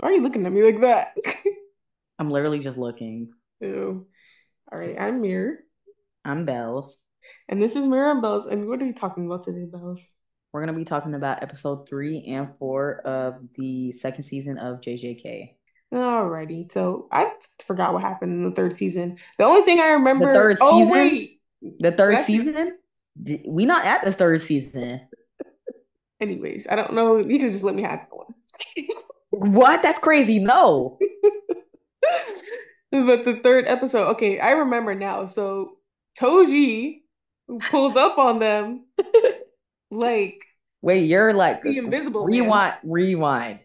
Why are you looking at me like that? I'm literally just looking. Ew. All right, I'm Mirror, I'm Bells. and this is Mirror and Bells. And what are we talking about today, Bells? We're gonna be talking about episode three and four of the second season of JJK. Alrighty, so I forgot what happened in the third season. The only thing I remember. The third Oh season? wait, The third that's season? We not at the third season. anyways. I don't know. You could just let me have that one. What? That's crazy. No. But the third episode, okay, I remember now. So Toji pulled up on them like Wait, you're like the Invisible Man. rewind, rewind.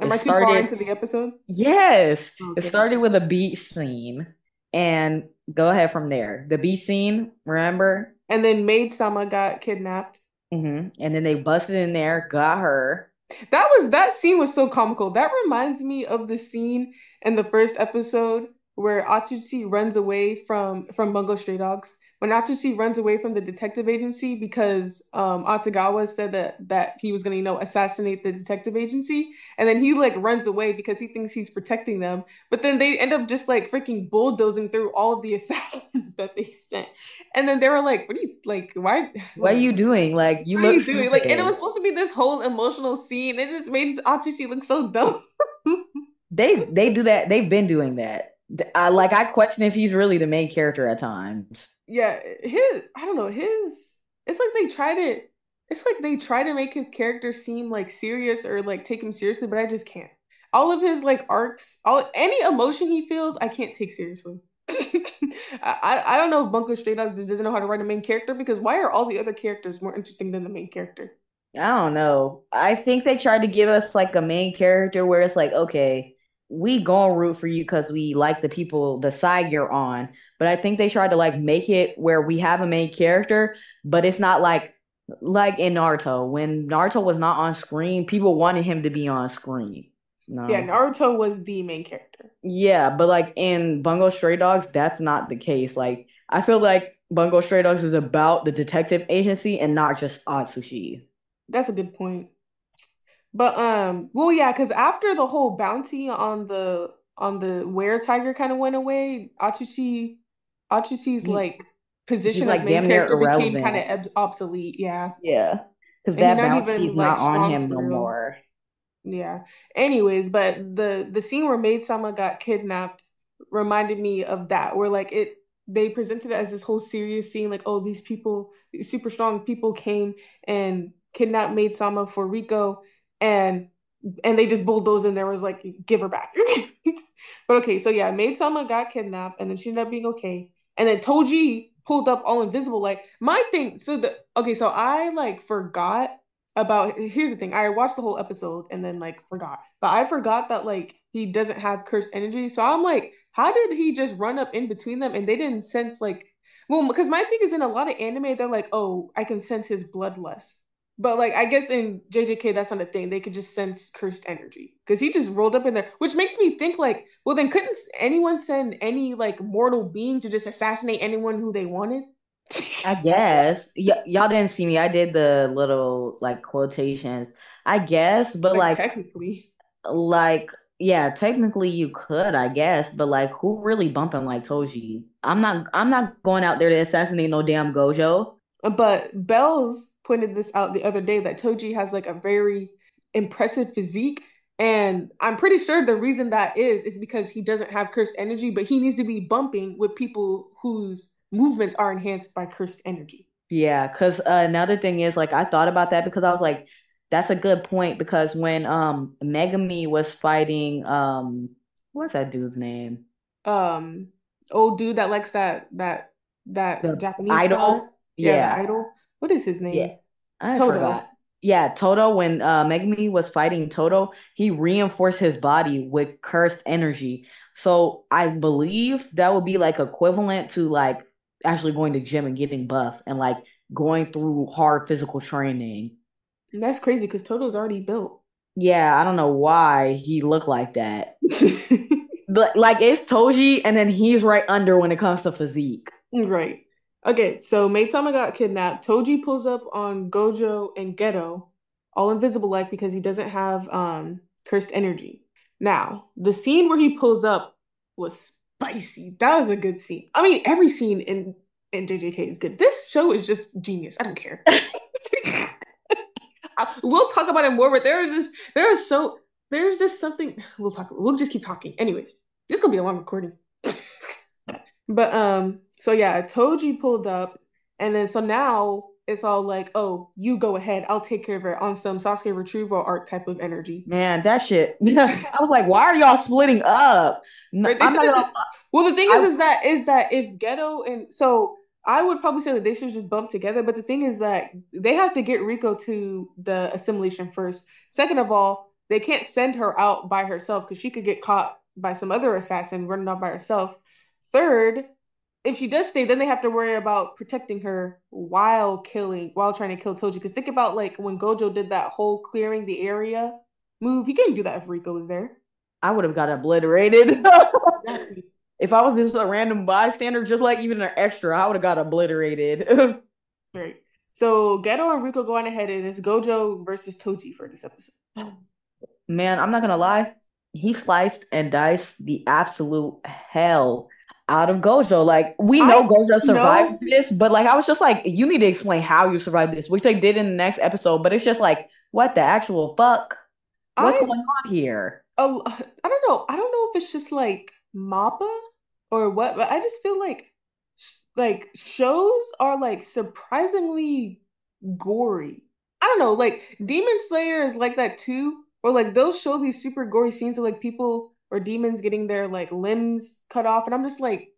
Am It I too far into the episode? Yes. It started with a beach scene. And go ahead from there. The beach scene, remember? And then Maid Sama got kidnapped. hmm And then they busted in there, got her. That was that scene was so comical. That reminds me of the scene in the first episode where Atsushi runs away from from Bungo Stray Dogs. When Atsushi runs away from the detective agency because um Akutagawa said that that he was gonna, you know, assassinate the detective agency, and then he like runs away because he thinks he's protecting them. But then they end up just like freaking bulldozing through all of the assassins that they sent. And then they were like, "What are you like? Why? What are you doing? Like you What are look you doing? Like, and it was supposed to be this whole emotional scene. It just made Atsushi look so dumb. They they do that. They've been doing that. I like I question if he's really the main character at times. Yeah, his I don't know, his it's like they try to it's like they try to make his character seem like serious or like take him seriously, but I just can't. All of his like arcs, all any emotion he feels, I can't take seriously. I, I don't know if Bungo Dogs just doesn't know how to write a main character because why are all the other characters more interesting than the main character? I don't know. I think they tried to give us like a main character where it's like, okay, we gonna root for you because we like the people, the side you're on. But I think they tried to like make it where we have a main character, but it's not like like in Naruto. When Naruto was not on screen, people wanted him to be on screen. No. Yeah, Naruto was the main character. Yeah, but like in Bungo Stray Dogs, that's not the case. Like I feel like Bungo Stray Dogs is about the detective agency and not just Atsushi. That's a good point. But um, well, yeah, because after the whole bounty on the on the where tiger kind of went away, Atsushi Atsushi's He- like position like as main character became kind of obsolete. Yeah, Yeah, because that bounty's not like, on him for no more. yeah. Anyways, but the the scene where Maid Sama got kidnapped reminded me of that, where like it they presented it as this whole serious scene, like oh these people, these super strong people came and kidnapped Maid Sama for Riko, and and they just bulldozed and there was like give her back. But okay, so yeah, Maid Sama got kidnapped and then she ended up being okay. And then Toji pulled up all invisible. Like my thing, so the okay, so I like forgot about here's the thing. I watched the whole episode and then like forgot. But I forgot that like he doesn't have cursed energy. So I'm like, how did he just run up in between them and they didn't sense like well, because my thing is in a lot of anime, they're like, oh, I can sense his bloodlust. But like I guess in JJK that's not a thing. They could just sense cursed energy because he just rolled up in there, which makes me think like, well then couldn't anyone send any like mortal being to just assassinate anyone who they wanted? I guess y y'all didn't see me. I did the little like quotations. I guess, but Like like technically, like yeah, technically you could, I guess, but like who really bumping like Toji? I'm not I'm not going out there to assassinate no damn Gojo. But Bells pointed this out the other day that Toji has like a very impressive physique. And I'm pretty sure the reason that is is because he doesn't have cursed energy, but he needs to be bumping with people whose movements are enhanced by cursed energy. Yeah, because uh, another thing is like I thought about that because I was like, that's a good point because when um Megumi was fighting um what's that dude's name? Um, old dude that likes that that that The Japanese idol? Yeah, Yeah. idol. What is his name? Yeah. I Todo. forgot. Yeah, Todo, when uh Megumi was fighting Todo, he reinforced his body with cursed energy. So I believe that would be like equivalent to like actually going to gym and getting buff and like going through hard physical training. That's crazy because Todo's already built. Yeah, I don't know why he looked like that. But like it's Toji and then he's right under when it comes to physique. Right. Okay, so Maid Sama got kidnapped. Toji pulls up on Gojo and Geto, all invisible like because he doesn't have um cursed energy. Now, the scene where he pulls up was spicy. That was a good scene. I mean, every scene in in JJK is good. This show is just genius. I don't care. we'll talk about it more, but there is just there is so there's just something we'll talk we'll just keep talking. Anyways, this is gonna be a long recording. but um, so yeah, Toji pulled up, and then so now it's all like, oh, you go ahead, I'll take care of it on some Sasuke retrieval arc type of energy. Man, that shit. I was like, why are y'all splitting up? No, right, gonna, well, the thing I, is, is that is that if Geto and so I would probably say that they should just bump together. But the thing is that they have to get Riko to the assimilation first. Second of all, they can't send her out by herself because she could get caught by some other assassin running off by herself. Third, if she does stay, then they have to worry about protecting her while killing, while trying to kill Toji. Because think about like when Gojo did that whole clearing the area move. He couldn't do that if Riko was there. I would have got obliterated. exactly. If I was just a random bystander, just like even an extra, I would have got obliterated. right. So Geto and Riko going ahead, and it's Gojo versus Toji for this episode. Man, I'm not gonna lie. He sliced and diced the absolute hell out of Gojo. Like we know I Gojo survives know. this, but like I was just like, you need to explain how you survived this, which they did in the next episode. But it's just like, what the actual fuck? What's I, going on here? Oh, I don't know. I don't know if it's just like Mappa or what, but I just feel like like shows are like surprisingly gory. I don't know, like Demon Slayer is like that too, or like they'll show these super gory scenes of like people or demons getting their like limbs cut off, and I'm just like,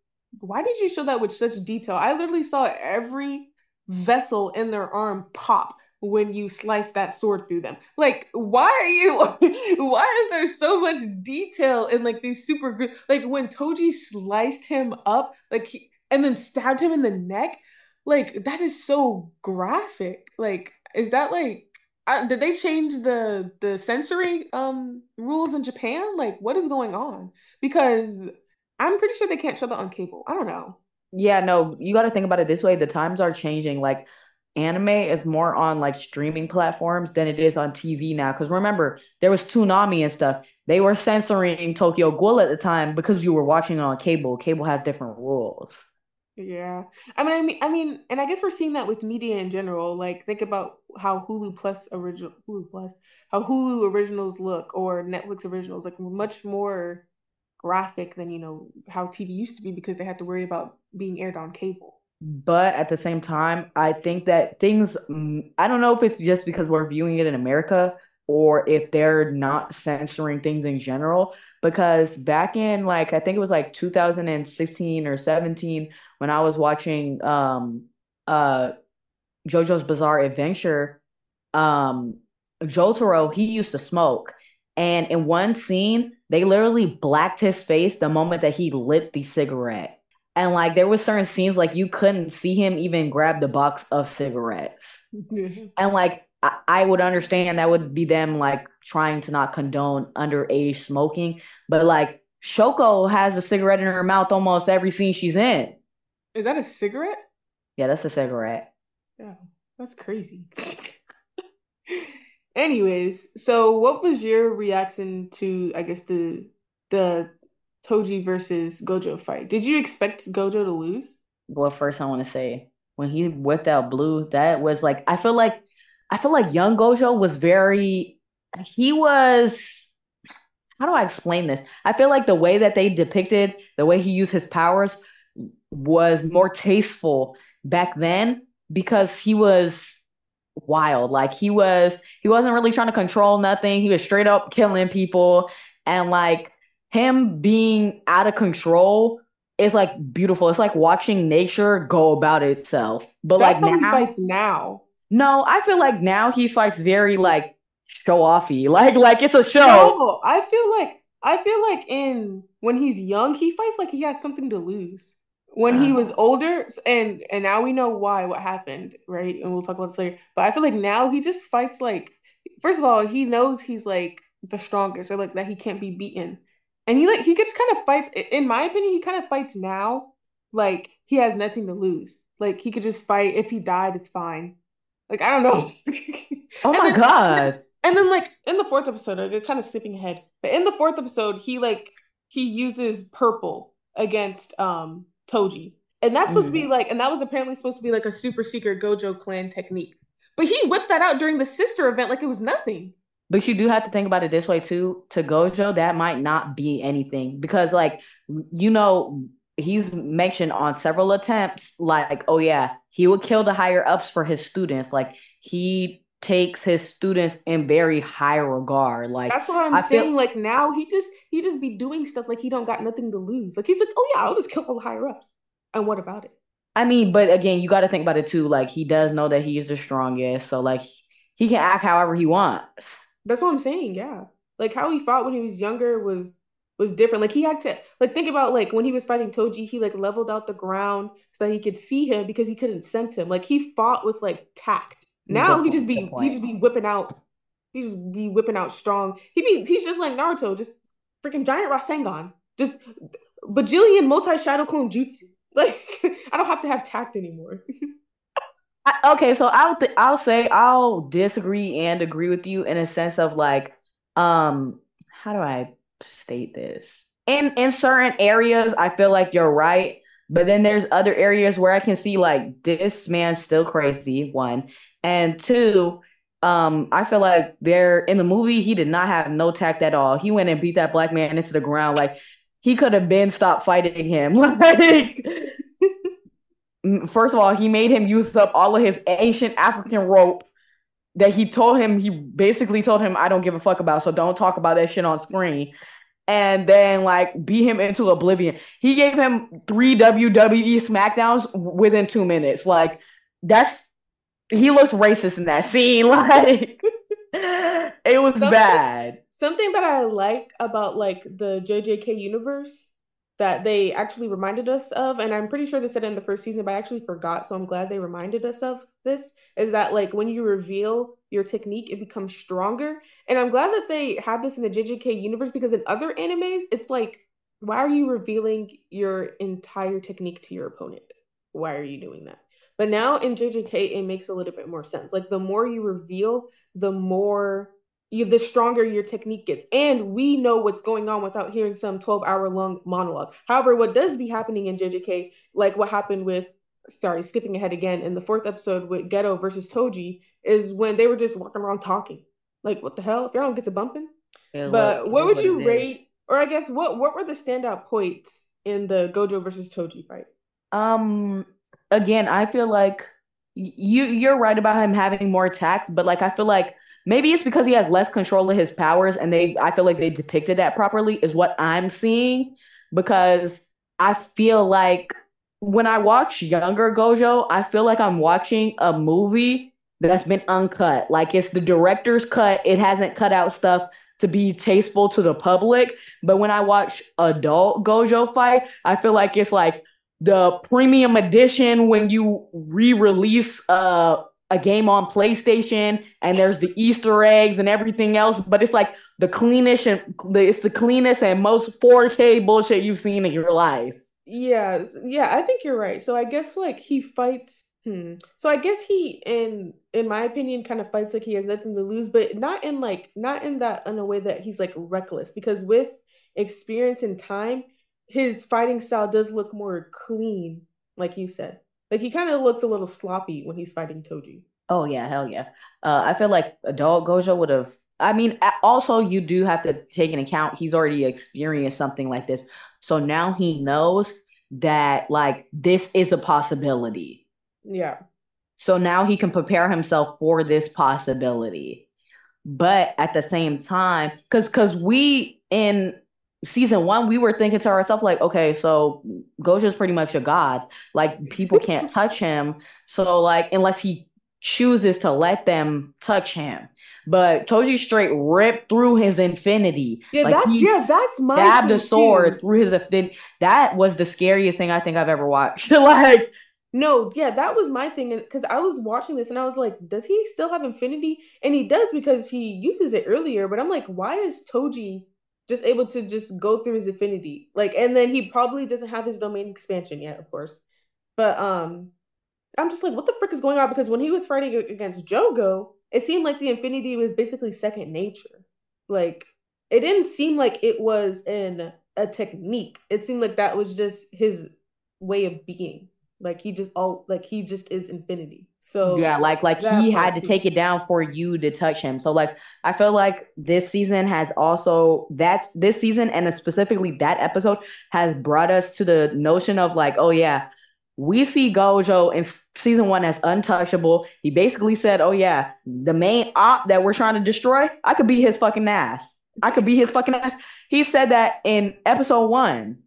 why did you show that with such detail? I literally saw every vessel in their arm pop when you slice that sword through them. Like, why are you? why is there so much detail in like these super? Like when Toji sliced him up, like he, and then stabbed him in the neck. Like that is so graphic. Like, is that like? Uh, did they change the the sensory um rules in Japan? Like, what is going on? Because I'm pretty sure they can't show that on cable. I don't know. Yeah, no, you got to think about it this way. The times are changing. Like anime is more on like streaming platforms than it is on TV now. Because remember, there was Toonami and stuff. They were censoring Tokyo Ghoul at the time because you were watching it on cable. Cable has different rules. Yeah. I mean, I mean, I mean, and I guess we're seeing that with media in general. Like, think about how Hulu Plus original Hulu Plus, how Hulu originals look, or Netflix originals, like much more graphic than you know how TV used to be because they had to worry about being aired on cable. But at the same time, I think that things, mm, I don't know if it's just because we're viewing it in America or if they're not censoring things in general. Because back in like, I think it was like 2016 or 17 when I was watching um, uh, JoJo's Bizarre Adventure, um, Jotaro, he used to smoke. And in one scene, they literally blacked his face the moment that he lit the cigarette. And like there was certain scenes like you couldn't see him even grab the box of cigarettes. and like I, I would understand that would be them like trying to not condone underage smoking. But like Shoko has a cigarette in her mouth almost every scene she's in. Is that a cigarette? Yeah, that's a cigarette. Yeah, that's crazy. Anyways, so what was your reaction to I guess the the Toji versus Gojo fight. Did you expect Gojo to lose? Well, first I want to say when he whipped out blue, that was like I feel like I feel like young Gojo was very he was how do I explain this? I feel like the way that they depicted the way he used his powers was more tasteful back then because he was wild. Like he was he wasn't really trying to control nothing. He was straight up killing people and like him being out of control is like beautiful. It's like watching nature go about itself. But That's like now, he fights now. No, I feel like now he fights very like show offy. Like like it's a show. No, I feel like I feel like in when he's young, he fights like he has something to lose. When he was older, and and now we know why what happened, right? And we'll talk about this later. But I feel like now he just fights like first of all, he knows he's like the strongest, or like that he can't be beaten. And he like he just kind of fights. In my opinion, he kind of fights now like he has nothing to lose. Like he could just fight. If he died, it's fine. Like I don't know. oh my then, god. And then like in the fourth episode, I get kind of skipping ahead. But in the fourth episode, he like he uses purple against um Toji. And that's supposed mm-hmm. to be like, and that was apparently supposed to be like a super secret Gojo clan technique. But he whipped that out during the sister event like it was nothing. But you do have to think about it this way too. To Gojo, that might not be anything because, like, you know, he's mentioned on several attempts, like, oh yeah, he would kill the higher ups for his students. Like, he takes his students in very high regard. Like that's what I'm I saying. Feel- like now he just he just be doing stuff like he don't got nothing to lose. Like he's like, oh yeah, I'll just kill all the higher ups. And what about it? I mean, but again, you got to think about it too. Like he does know that he is the strongest, so like he can act however he wants. That's what I'm saying. Yeah, like how he fought when he was younger was was different. Like he had to like think about like when he was fighting Toji, he like leveled out the ground so that he could see him because he couldn't sense him. Like he fought with like tact. Now he just be he just be whipping out. He just be whipping out strong. He be he's just like Naruto, just freaking giant Rasengan, just bajillion multi shadow clone jutsu. Like I don't have to have tact anymore. I, okay, so I'll th- I'll say I'll disagree and agree with you in a sense of like, um, how do I state this? In in certain areas, I feel like you're right, but then there's other areas where I can see like this man's still crazy. One and two, um, I feel like there in the movie he did not have no tact at all. He went and beat that black man into the ground like he could have been stopped fighting him. Like first of all, he made him use up all of his ancient African rope that he told him he basically told him I don't give a fuck about, so don't talk about that shit on screen. And then like beat him into oblivion. He gave him three WWE SmackDowns within two minutes. Like that's he looked racist in that scene. Like it was something, bad. Something that I like about like the JJK universe that they actually reminded us of, and I'm pretty sure they said it in the first season, but I actually forgot, so I'm glad they reminded us of this, is that like when you reveal your technique, it becomes stronger. And I'm glad that they have this in the JJK universe because in other animes, it's like, why are you revealing your entire technique to your opponent? Why are you doing that? But now in JJK, it makes a little bit more sense. Like the more you reveal, the more you the stronger your technique gets. And we know what's going on without hearing some 12 hour long monologue. However, what does be happening in JJK, like what happened with sorry, skipping ahead again in the fourth episode with Geto versus Toji, is when they were just walking around talking. Like, what the hell? If y'all don't get to bumping. Yeah, but what would you rate, or I guess what what were the standout points in the Gojo versus Toji fight? Um, again, I feel like you you're right about him having more attacks, but like I feel like maybe it's because he has less control of his powers and they I feel like they depicted that properly is what I'm seeing because I feel like when I watch younger Gojo, I feel like I'm watching a movie that's been uncut. Like it's the director's cut. It hasn't cut out stuff to be tasteful to the public. But when I watch adult Gojo fight, I feel like it's like the premium edition when you re-release uh, a game on PlayStation and there's the Easter eggs and everything else, but it's like the cleanest and it's the cleanest and most 4K bullshit you've seen in your life. Yeah, yeah, I think you're right. So I guess like he fights. Hmm. So I guess he, in in my opinion, kind of fights like he has nothing to lose, but not in like not in that in a way that he's like reckless. Because with experience and time, his fighting style does look more clean, like you said. Like he kind of looks a little sloppy when he's fighting Toji. Oh yeah, hell yeah. Uh, I feel like adult Gojo would have. I mean, also you do have to take into account he's already experienced something like this, so now he knows that like this is a possibility. Yeah. So now he can prepare himself for this possibility. But at the same time, because because we in season one, we were thinking to ourselves, like, okay, so Gojo's pretty much a god. Like, people can't touch him. So, like, unless he chooses to let them touch him. But Toji straight ripped through his infinity. Yeah, like, that's yeah, that's my stabbed a sword too. through his infinity. That was the scariest thing I think I've ever watched. like no, yeah, that was my thing. Because I was watching this and I was like, does he still have infinity? And he does because he uses it earlier. But I'm like, why is Toji just able to just go through his affinity. Like, and then he probably doesn't have his domain expansion yet, of course. But um, I'm just like, what the frick is going on? Because when he was fighting against Jogo, it seemed like the infinity was basically second nature. Like, it didn't seem like it was in a technique. It seemed like that was just his way of being. Like he just all like he just is infinity. So yeah, like like he had to too. take it down for you to touch him. So like I feel like this season has also that this season and specifically that episode has brought us to the notion of like, oh yeah, we see Gojo in season one as untouchable. He basically said, "Oh yeah, the main op that we're trying to destroy, I could be his fucking ass. I could be his fucking ass." He said that in episode one.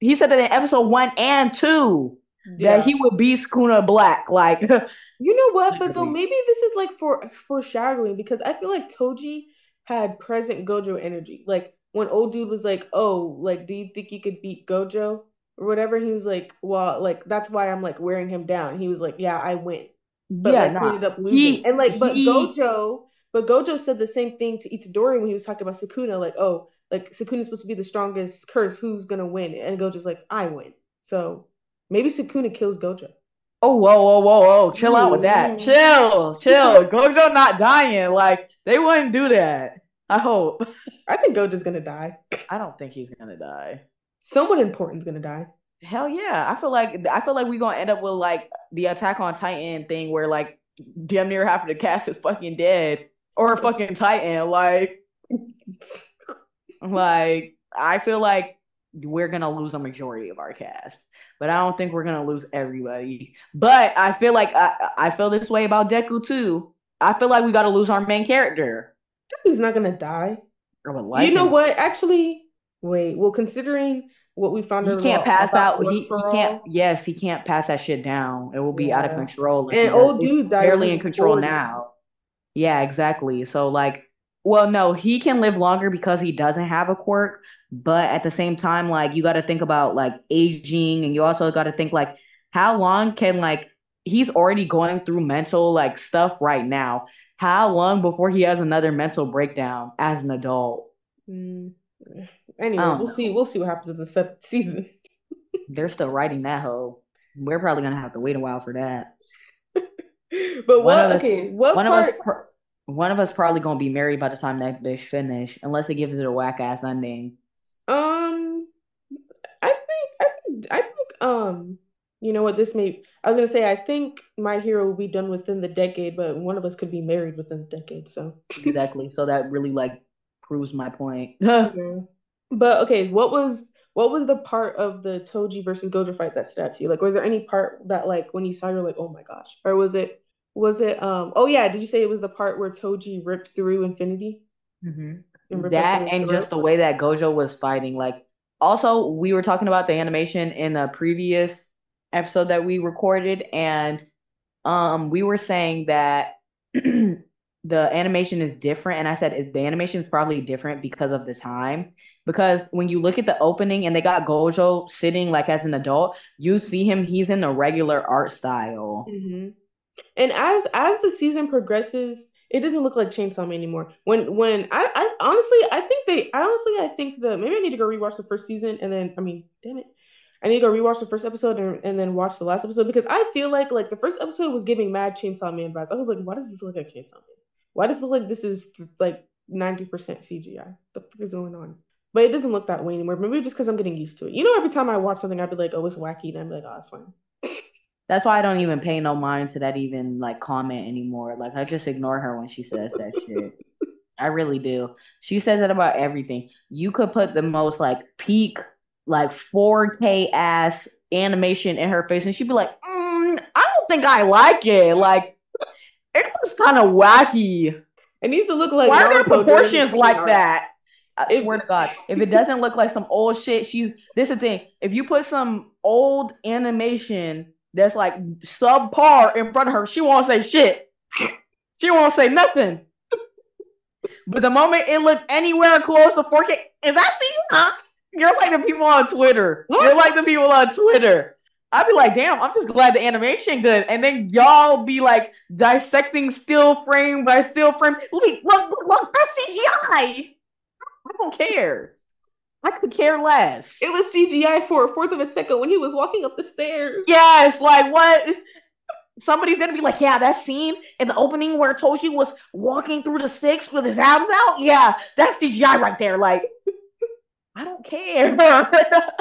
He said that in episode one and two yeah. that he would be Sukuna Black. Like, you know what? But though maybe this is like for foreshadowing because I feel like Toji had present Gojo energy. Like when old dude was like, "Oh, like, do you think you could beat Gojo?" Or whatever. He was like, "Well, like that's why I'm like wearing him down." He was like, "Yeah, I win," but yeah, like nah. ended up losing. He, and like, but he... Gojo, but Gojo said the same thing to Itadori when he was talking about Sukuna, like, "Oh, like Sukuna's supposed to be the strongest curse. Who's gonna win?" And Gojo's like, "I win." So maybe Sukuna kills Gojo. Oh, whoa, whoa, whoa, whoa! Chill Ooh. out with that. Mm-hmm. Chill, chill. Gojo not dying. Like they wouldn't do that. I hope. I think Gojo's gonna die. I don't think he's gonna die someone important's gonna die. Hell yeah. I feel like I feel like we're gonna end up with like the attack on Titan thing where like damn near half of the cast is fucking dead. Or a fucking Titan. Like like I feel like we're gonna lose a majority of our cast. But I don't think we're gonna lose everybody. But I feel like I, I feel this way about Deku too. I feel like we gotta lose our main character. Deku's not gonna die. Like you know him. what? Actually, wait. Well, considering what we found he can't pass out. He, he can't. Yes, he can't pass that shit down. It will be yeah. out of control. And old dude died barely in control 40. now. Yeah, exactly. So like, well, no, he can live longer because he doesn't have a quirk. But at the same time, like you got to think about like aging, and you also got to think like how long can like he's already going through mental like stuff right now. How long before he has another mental breakdown as an adult? Mm. Anyways, we'll know. see. We'll see what happens in the seventh season. They're still writing that whole. We're probably gonna have to wait a while for that. but what? Us, okay, what one part? Of us, one of us probably gonna be married by the time that bitch finish, unless they give it a whack ass ending. Um, I think, I think, I think, um, you know what? This may. I was gonna say, I think my hero will be done within the decade, but one of us could be married within the decade. So exactly. So that really like proves my point. yeah. But okay, what was what was the part of the Toji versus Gojo fight that stood out to you? Like, was there any part that like when you saw you're like, oh my gosh, or was it was it um oh yeah, did you say it was the part where Toji ripped through Infinity? Mm-hmm. And that and just the way that Gojo was fighting, like. Also, we were talking about the animation in the previous episode that we recorded, and um, we were saying that the animation is different. And I said the animation is probably different because of the time because when you look at the opening and they got Gojo sitting like as an adult, you see him he's in the regular art style. Mm-hmm. And as as the season progresses, it doesn't look like Chainsaw Man anymore. When when I, I honestly I think they I honestly I think the maybe I need to go rewatch the first season and then I mean damn it. I need to go rewatch the first episode and, and then watch the last episode because I feel like like the first episode was giving mad Chainsaw Man vibes. I was like, why does this look like Chainsaw Man? Why does it look like this is like 90% CGI? The fuck is going on? But it doesn't look that way anymore. Maybe just because I'm getting used to it. You know, every time I watch something, I'd be like, oh, it's wacky. And I'm like, oh, it's fine. That's why I don't even pay no mind to that even like comment anymore. Like I just ignore her when she says that shit. I really do. She says that about everything. You could put the most like peak, like 4K ass animation in her face, and she'd be like, mm, I don't think I like it. Like it was kind of wacky. It needs to look like why are there proportions like that? I swear to God, if it doesn't look like some old shit, she's this is the thing. If you put some old animation that's like subpar in front of her, she won't say shit. She won't say nothing. But the moment it looked anywhere close to 4K, is that CGI? You're like the people on Twitter. You're like the people on Twitter. I'd be like, damn, I'm just glad the animation good. And then y'all be like dissecting still frame by still frame. Look, look, look, that's CGI. I don't care. I could care less. It was CGI for a fourth of a second when he was walking up the stairs. Yes, like what? somebody's gonna be like, yeah, that scene in the opening where Toshi was walking through the six with his abs out. Yeah, that's CGI right there. Like, I don't care.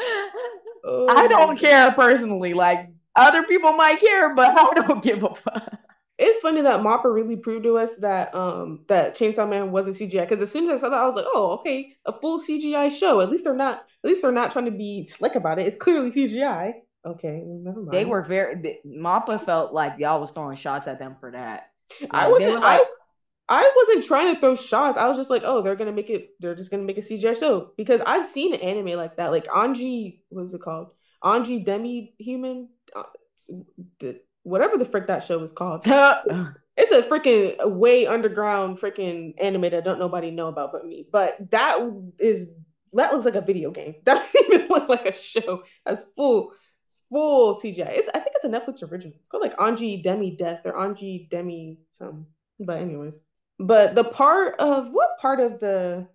oh, I don't care personally. Like, other people might care, but I don't give a fuck. It's funny that Mappa really proved to us that um that Chainsaw Man wasn't CGI because as soon as I saw that I was like, oh okay, a full CGI show. At least they're not at least they're not trying to be slick about it. It's clearly CGI. Okay, never mind. They were very Mappa felt like y'all was throwing shots at them for that. Like, I wasn't like, I I wasn't trying to throw shots. I was just like, oh, they're gonna make it. They're just gonna make a CGI show because I've seen an anime like that. Like Anji, what's it called? Anji Demi Human. Uh, whatever the frick that show was called. it's a freaking way underground freaking anime that don't nobody know about but me. But that is that looks like a video game. That doesn't even look like a show. That's full full CGI. It's I think it's a Netflix original. It's called like Anji Demi Death or Anji Demi something. But anyways. But the part of what part of the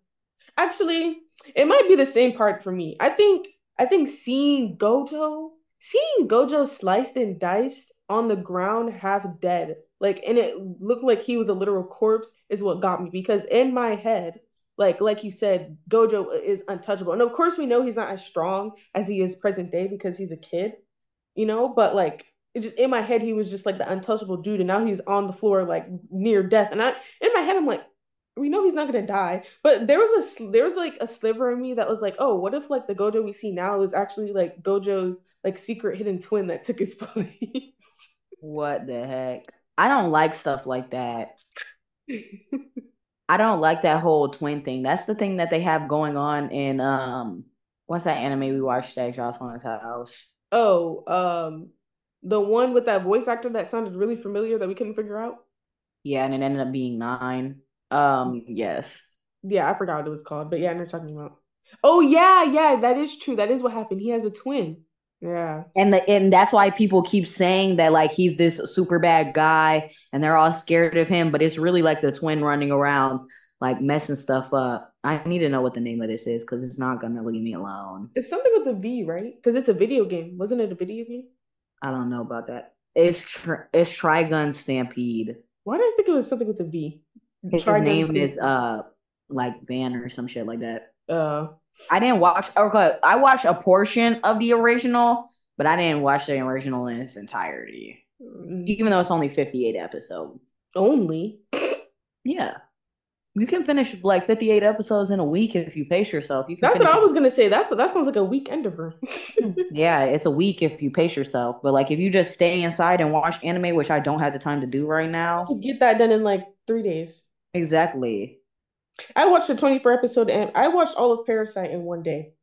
actually it might be the same part for me. I think I think seeing Gojo seeing Gojo sliced and diced on the ground half dead like and it looked like he was a literal corpse is what got me. Because in my head like like you said gojo is untouchable. And of course we know he's not as strong as he is present day because he's a kid you know? But like it just in my head he was just like the untouchable dude and now he's on the floor like near death and i in my head i'm like we know he's not gonna die but there was a there was like a sliver of me that was like oh what if like the gojo we see now is actually like gojo's like secret hidden twin that took his place what the heck? I don't like stuff like that. I don't like that whole twin thing. That's the thing that they have going on in um what's that anime we watched at Jocelyn's house? Oh, um the one with that voice actor that sounded really familiar that we couldn't figure out. Yeah, and it ended up being nine. Um, yes. Yeah, I forgot what it was called, but yeah, I are talking about. Oh yeah, yeah, that is true. That is what happened. He has a twin. Yeah. And the and that's why people keep saying that like he's this super bad guy and they're all scared of him, but it's really like the twin running around like messing stuff up. I need to know what the name of this is because it's not gonna leave me alone. It's something with a V, right? Because it's a video game. Wasn't it a video game? I don't know about that. It's tri- it's Trigun Stampede. Why do I think it was something with a V? His Trigun name Stampede. is uh like Van or some shit like that. Uh I didn't watch. Okay, I watched a portion of the original, but I didn't watch the original in its entirety, mm. even though it's only fifty-eight episodes. Only. Yeah. You can finish like 58 episodes in a week if you pace yourself. You That's what I was gonna say. That's that sounds like a week endeavor. yeah, it's a week if you pace yourself. But like if you just stay inside and watch anime, which I don't have the time to do right now, you get that done in like three days. Exactly. I watched a 24 episode and I watched all of Parasite in one day.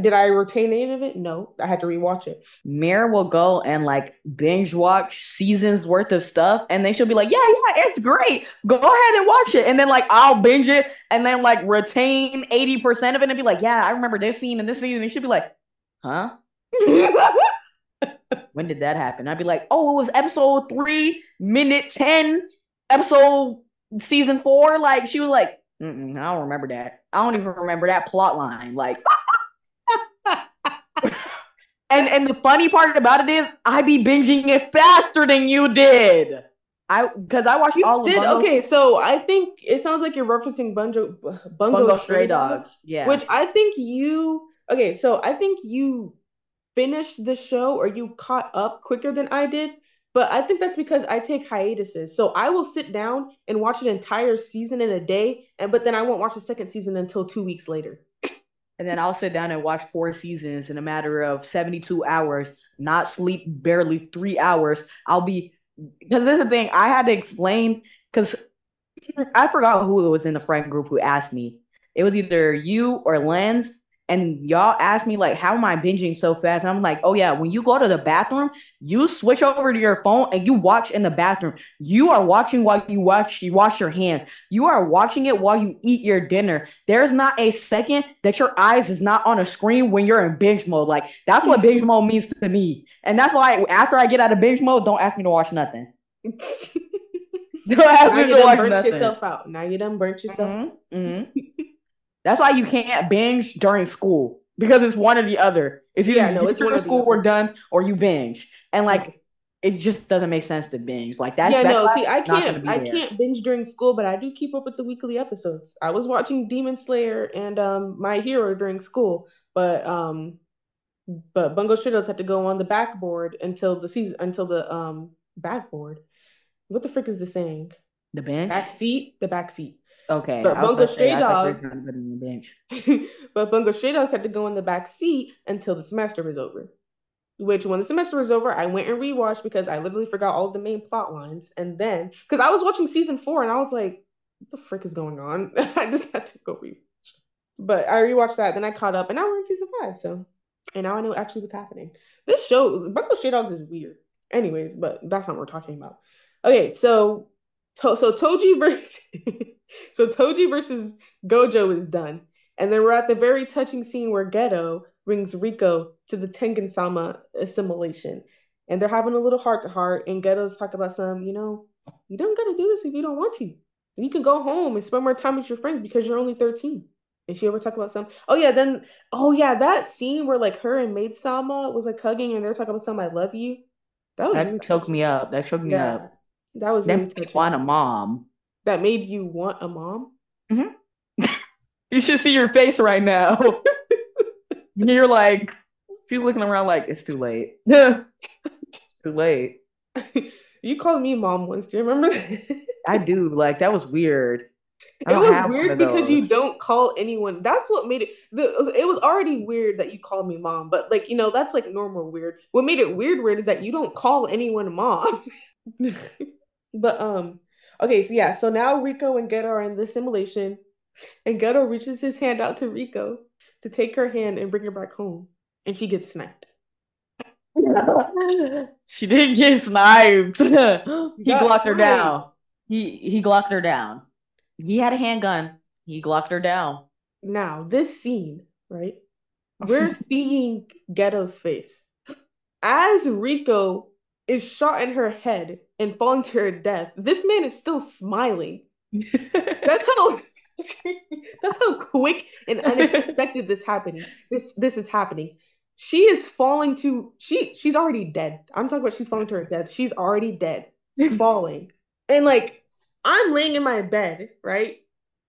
Did I retain any of it? No, I had to rewatch it. Mir will go and like binge watch seasons worth of stuff, and then she'll be like, "Yeah, yeah, it's great. Go ahead and watch it." And then like I'll binge it, and then like retain eighty percent of it, and be like, "Yeah, I remember this scene and this scene." And she'll be like, "Huh." when did that happen? I'd be like, "Oh, it was episode three, minute ten, episode season four. Like she was like, Mm-mm, I don't remember that. I don't even remember that plot line. Like, and and the funny part about it is, I be binging it faster than you did. I because I watched you all did. Bungo- okay, so I think it sounds like you're referencing Bungo Bungo, Bungo Stray, Dogs. Dogs. Yeah, which I think you. Okay, so I think you finished the show or you caught up quicker than I did but I think that's because I take hiatuses. So I will sit down and watch an entire season in a day, and but then I won't watch the second season until two weeks later. And then I'll sit down and watch four seasons in a matter of 72 hours, not sleep barely three hours. I'll be because this is the thing I had to explain because I forgot who it was in the friend group who asked me. It was either you or Lens, and y'all ask me like how am i binging so fast? And i'm like oh yeah when you go to the bathroom you switch over to your phone and you watch in the bathroom. You are watching while you watch you wash your hands. You are watching it while you eat your dinner. There's not a second that your eyes is not on a screen when you're in binge mode. Like that's what binge mode means to me. And that's why after i get out of binge mode don't ask me to watch nothing. Don't ask now me you to done watch burnt nothing. yourself out. Now you done burnt yourself mm-hmm. Mm-hmm. That's why you can't binge during school because it's one or the other. It's either yeah, no, it's one school work done or you binge. And like it just doesn't make sense to binge like that. Yeah, no, see, I is not gonna can't I there. can't binge during school, but I do keep up with the weekly episodes. I was watching Demon Slayer and um My Hero during school, but um but Bungo Stray had to go on the backboard until the season until the um backboard. What the frick is the saying? The bench. Back seat, the back seat. Okay, But Bungo say, Stray I thought you were Dogs, trying to put it in the bench. but Bungo Stray Dogs had to go in the back seat until the semester was over. Which, when the semester was over, I went and rewatched because I literally forgot all the main plot lines. And then, because I was watching season four and I was like, what the frick is going on? I just had to go rewatch. But I rewatched that, then I caught up, and now we're in season five. So, and now I know actually what's happening. This show, Bungo Stray Dogs, is weird. Anyways, but that's not what we're talking about. Okay, so to- so Toji versus so Toji versus Gojo is done, and then we're at the very touching scene where Geto brings Riko to the Tengen Sama assimilation, and they're having a little heart to heart. And Geto's talking about some, you know, you don't gotta do this if you don't want to. You can go home and spend more time with your friends because you're only 13. And she ever talk about some? Oh yeah, then oh yeah, that scene where like her and Maid Sama was like hugging and they're talking about some I love you. That was That choked me up. That choked me Yeah, up. That was That really made want a mom. That made you want a mom. Mm-hmm. You should see your face right now. You're like, you're looking around like it's too late. too late. you called me mom once. Do you remember? I do. Like that was weird. It was weird because you don't call anyone. That's what made it. The, it was already weird that you called me mom, but like you know, that's like normal weird. What made it weird weird is that you don't call anyone mom. But um, okay, so yeah, so now Riko and Geto are in the simulation, and Geto reaches his hand out to Riko to take her hand and bring her back home, and she gets sniped. She didn't get sniped. he glocked her down. He he glocked her down. He had a handgun. He glocked her down. Now, this scene, right? We're seeing Geto's face. As Riko is shot in her head and falling to her death, this man is still smiling. That's how that's how quick and unexpected this happening. This this is happening. She is falling to she she's already dead. I'm talking about she's falling to her death. She's already dead, falling. And like I'm laying in my bed, right?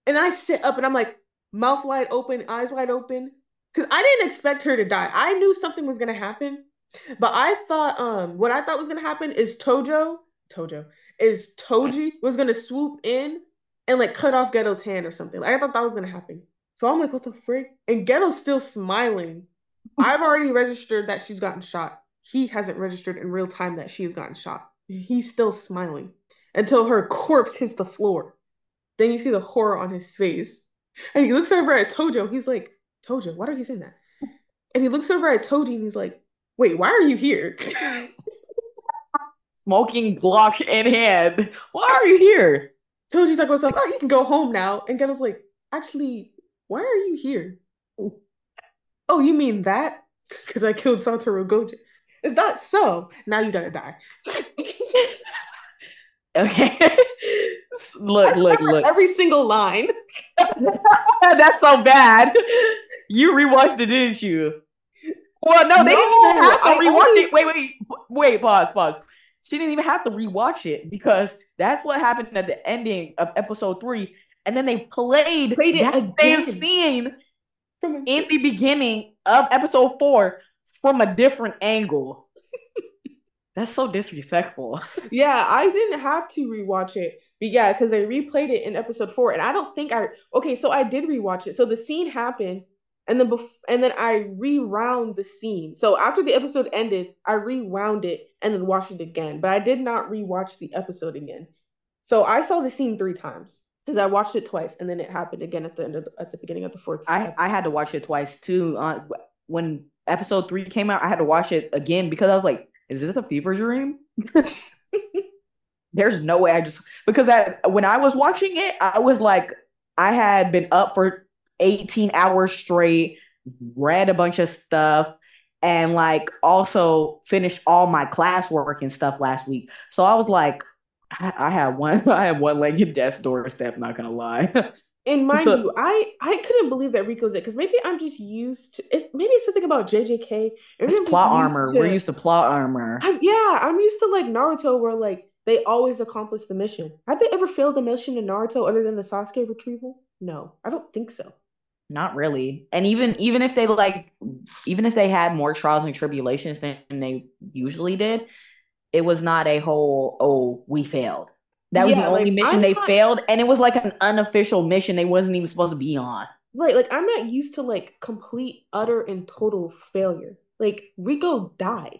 And I sit up and I'm like mouth wide open, eyes wide open. Cause I didn't expect her to die. I knew something was gonna happen, but I thought um what I thought was gonna happen is Tojo, Tojo, is Toji was gonna swoop in and like cut off Geto's hand or something. Like, I thought that was gonna happen. So I'm like, what the frick? And Geto's still smiling. I've already registered that she's gotten shot. He hasn't registered in real time that she has gotten shot. He's still smiling until her corpse hits the floor. Then you see the horror on his face. And he looks over at Tojo. He's like, Tojo, why are you saying that? And he looks over at Toji and he's like, wait, why are you here? Smoking Glock in hand. Why are you here? Toji's like, up? Oh, you can go home now. And Geto's like, actually, why are you here? Oh, you mean that? Because I killed Satoru Gojo. Is that so? Now you gotta die. Okay. look, look, look. Every single line. That's so bad. You rewatched it, didn't you? Well, no, they didn't even have to I rewatch only- it. Wait, wait, wait, pause, pause. She didn't even have to rewatch it because that's what happened at the ending of episode three. And then they played, Played it that same again. scene From in the beginning of episode four from a different angle. That's so disrespectful. Yeah, I didn't have to rewatch it. But yeah, because they replayed it in episode four. And I don't think I okay, so I did rewatch it. So the scene happened, and then bef- and then I rewound the scene. So after the episode ended, I rewound it and then watched it again. But I did not rewatch the episode again. So I saw the scene three times. Because I watched it twice and then it happened again at the end of the, at the beginning of the fourth I, episode. I had to watch it twice too. Uh, when episode three came out, I had to watch it again because I was like, is this a fever dream? There's no way I just because that when I was watching it, I was like, I had been up for 18 hours straight, mm-hmm. read a bunch of stuff, and like also finished all my classwork and stuff last week. So I was like, I, I had one, I had one leg in death's doorstep, not gonna lie. And mind you, I I couldn't believe that Riko's it because maybe I'm just used to it. Maybe it's something about JJK. It's plot armor. To, We're used to plot armor. I'm, yeah, I'm used to like Naruto, where like they always accomplish the mission. Have they ever failed a mission in Naruto other than the Sasuke retrieval? No, I don't think so. Not really. And even even if they like even if they had more trials and tribulations than they usually did, it was not a whole oh we failed. That was yeah, the only like, mission I'm they not... failed, and it was like an unofficial mission they wasn't even supposed to be on. Right, like I'm not used to like complete, utter, and total failure. Like Riko died,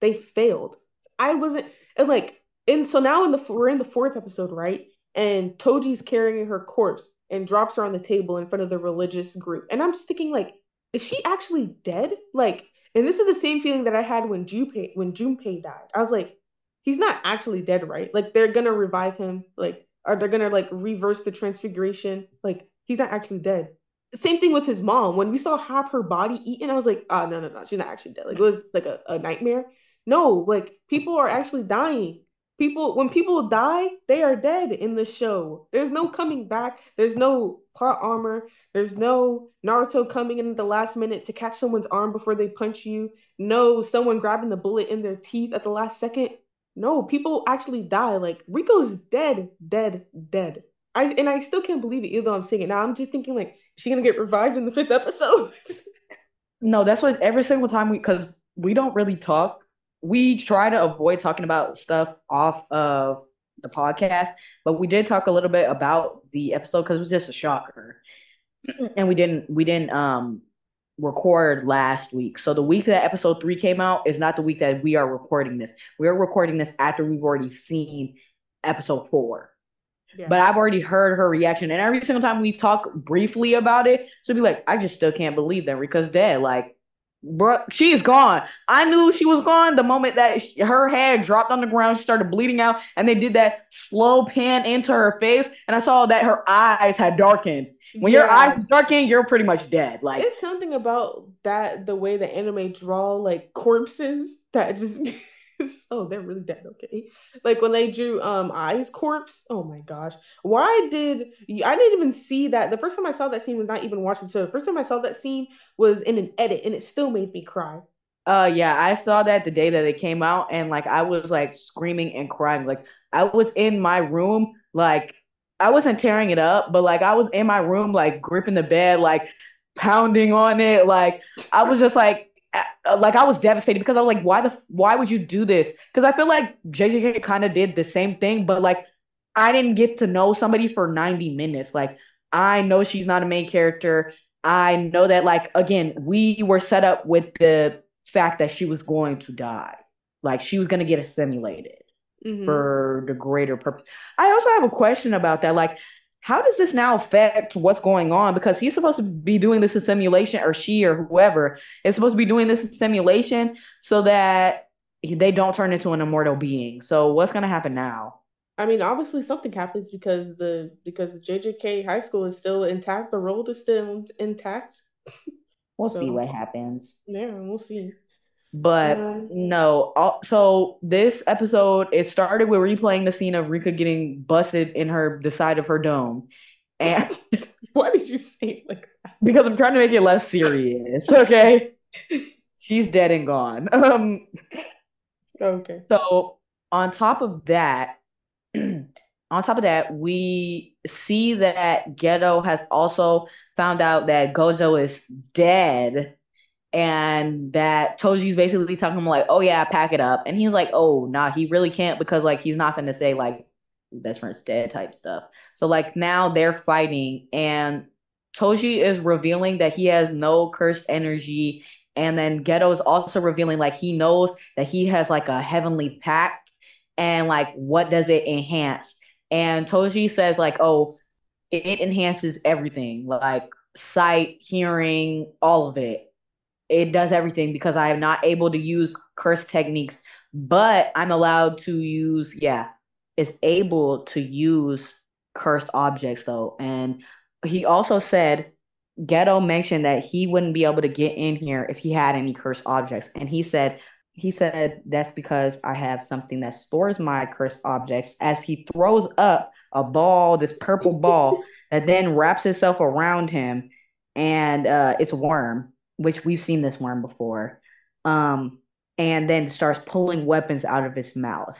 they failed. I wasn't and like, and so now in the we're in the fourth episode, right? And Toji's carrying her corpse and drops her on the table in front of the religious group, and I'm just thinking like, is she actually dead? Like, and this is the same feeling that I had when Junpei when Junpei died. I was like, he's not actually dead, right? Like they're gonna revive him, like are they gonna like reverse the transfiguration? Like he's not actually dead. Same thing with his mom. When we saw half her body eaten, I was like, oh no, no, no, she's not actually dead. Like it was like a, a nightmare. No, like people are actually dying. People when people die, they are dead in the show. There's no coming back. There's no plot armor. There's no Naruto coming in at the last minute to catch someone's arm before they punch you. No someone grabbing the bullet in their teeth at the last second no, people actually die. Like Riko's dead, dead, dead. I and I still can't believe it, even though I'm saying it now. I'm just thinking like, is she gonna get revived in the fifth episode? no, that's what every single time we because we don't really talk. We try to avoid talking about stuff off of the podcast, but we did talk a little bit about the episode because it was just a shocker, and we didn't we didn't um record last week. So the week that episode three came out is not the week that we are recording this. We are recording this after we've already seen episode four. Yeah. But I've already heard her reaction, and every single time we talk briefly about it, she'll be like, "I just still can't believe that Rika's dead." Like, bro, she's gone. I knew she was gone the moment that she, her head dropped on the ground. She started bleeding out, and they did that slow pan into her face, and I saw that her eyes had darkened. When yeah. your eyes darken, you're pretty much dead. Like it's something about that the way the anime draw like corpses that just, just oh they're really dead. Okay, like when they drew um Eyes corpse. Oh my gosh, why did I didn't even see that? The first time I saw that scene was not even watching. So the first time I saw that scene was in an edit, and it still made me cry. Uh yeah, I saw that the day that it came out, and like I was like screaming and crying. Like I was in my room, like I wasn't tearing it up, but like I was in my room, like gripping the bed, like pounding on it. Like I was just like, like I was devastated because I was like, why the why would you do this? Because I feel like JJK kind of did the same thing, but like I didn't get to know somebody for 90 minutes. Like I know she's not a main character. I know that like again, we were set up with the fact that she was going to die. Like she was gonna get assimilated mm-hmm. for the greater purpose. I also have a question about that. Like, how does this now affect what's going on? Because he's supposed to be doing this in simulation, or she, or whoever is supposed to be doing this in simulation so that they don't turn into an immortal being. So, what's going to happen now? I mean, obviously something happens because the because the JJK High School is still intact. The world is still intact. We'll so, see what happens. Yeah, we'll see. But no, so this episode it started with replaying the scene of Rika getting busted in her the side of her dome. And why did you say it like that? Because I'm trying to make it less serious. Okay. She's dead and gone. Um Okay. So on top of that, on top of that, we see that Geto has also found out that Gojo is dead and that Toji's basically talking him like, "Oh yeah, pack it up," and he's like, "Oh nah, he really can't because like he's not gonna say like best friend's dead type stuff." So like now they're fighting, and Toji is revealing that he has no cursed energy, and then Geto is also revealing like he knows that he has like a heavenly pact, and like what does it enhance? And Toji says like, "Oh, it enhances everything, like." sight hearing all of it it does everything because I am not able to use curse techniques, but I'm allowed to use, yeah, is able to use cursed objects though. And he also said, Geto mentioned that he wouldn't be able to get in here if he had any cursed objects. And he said, he said that's because I have something that stores my cursed objects as he throws up a ball, this purple ball that then wraps itself around him, and uh, it's a worm, which we've seen this worm before, um, and then starts pulling weapons out of his mouth.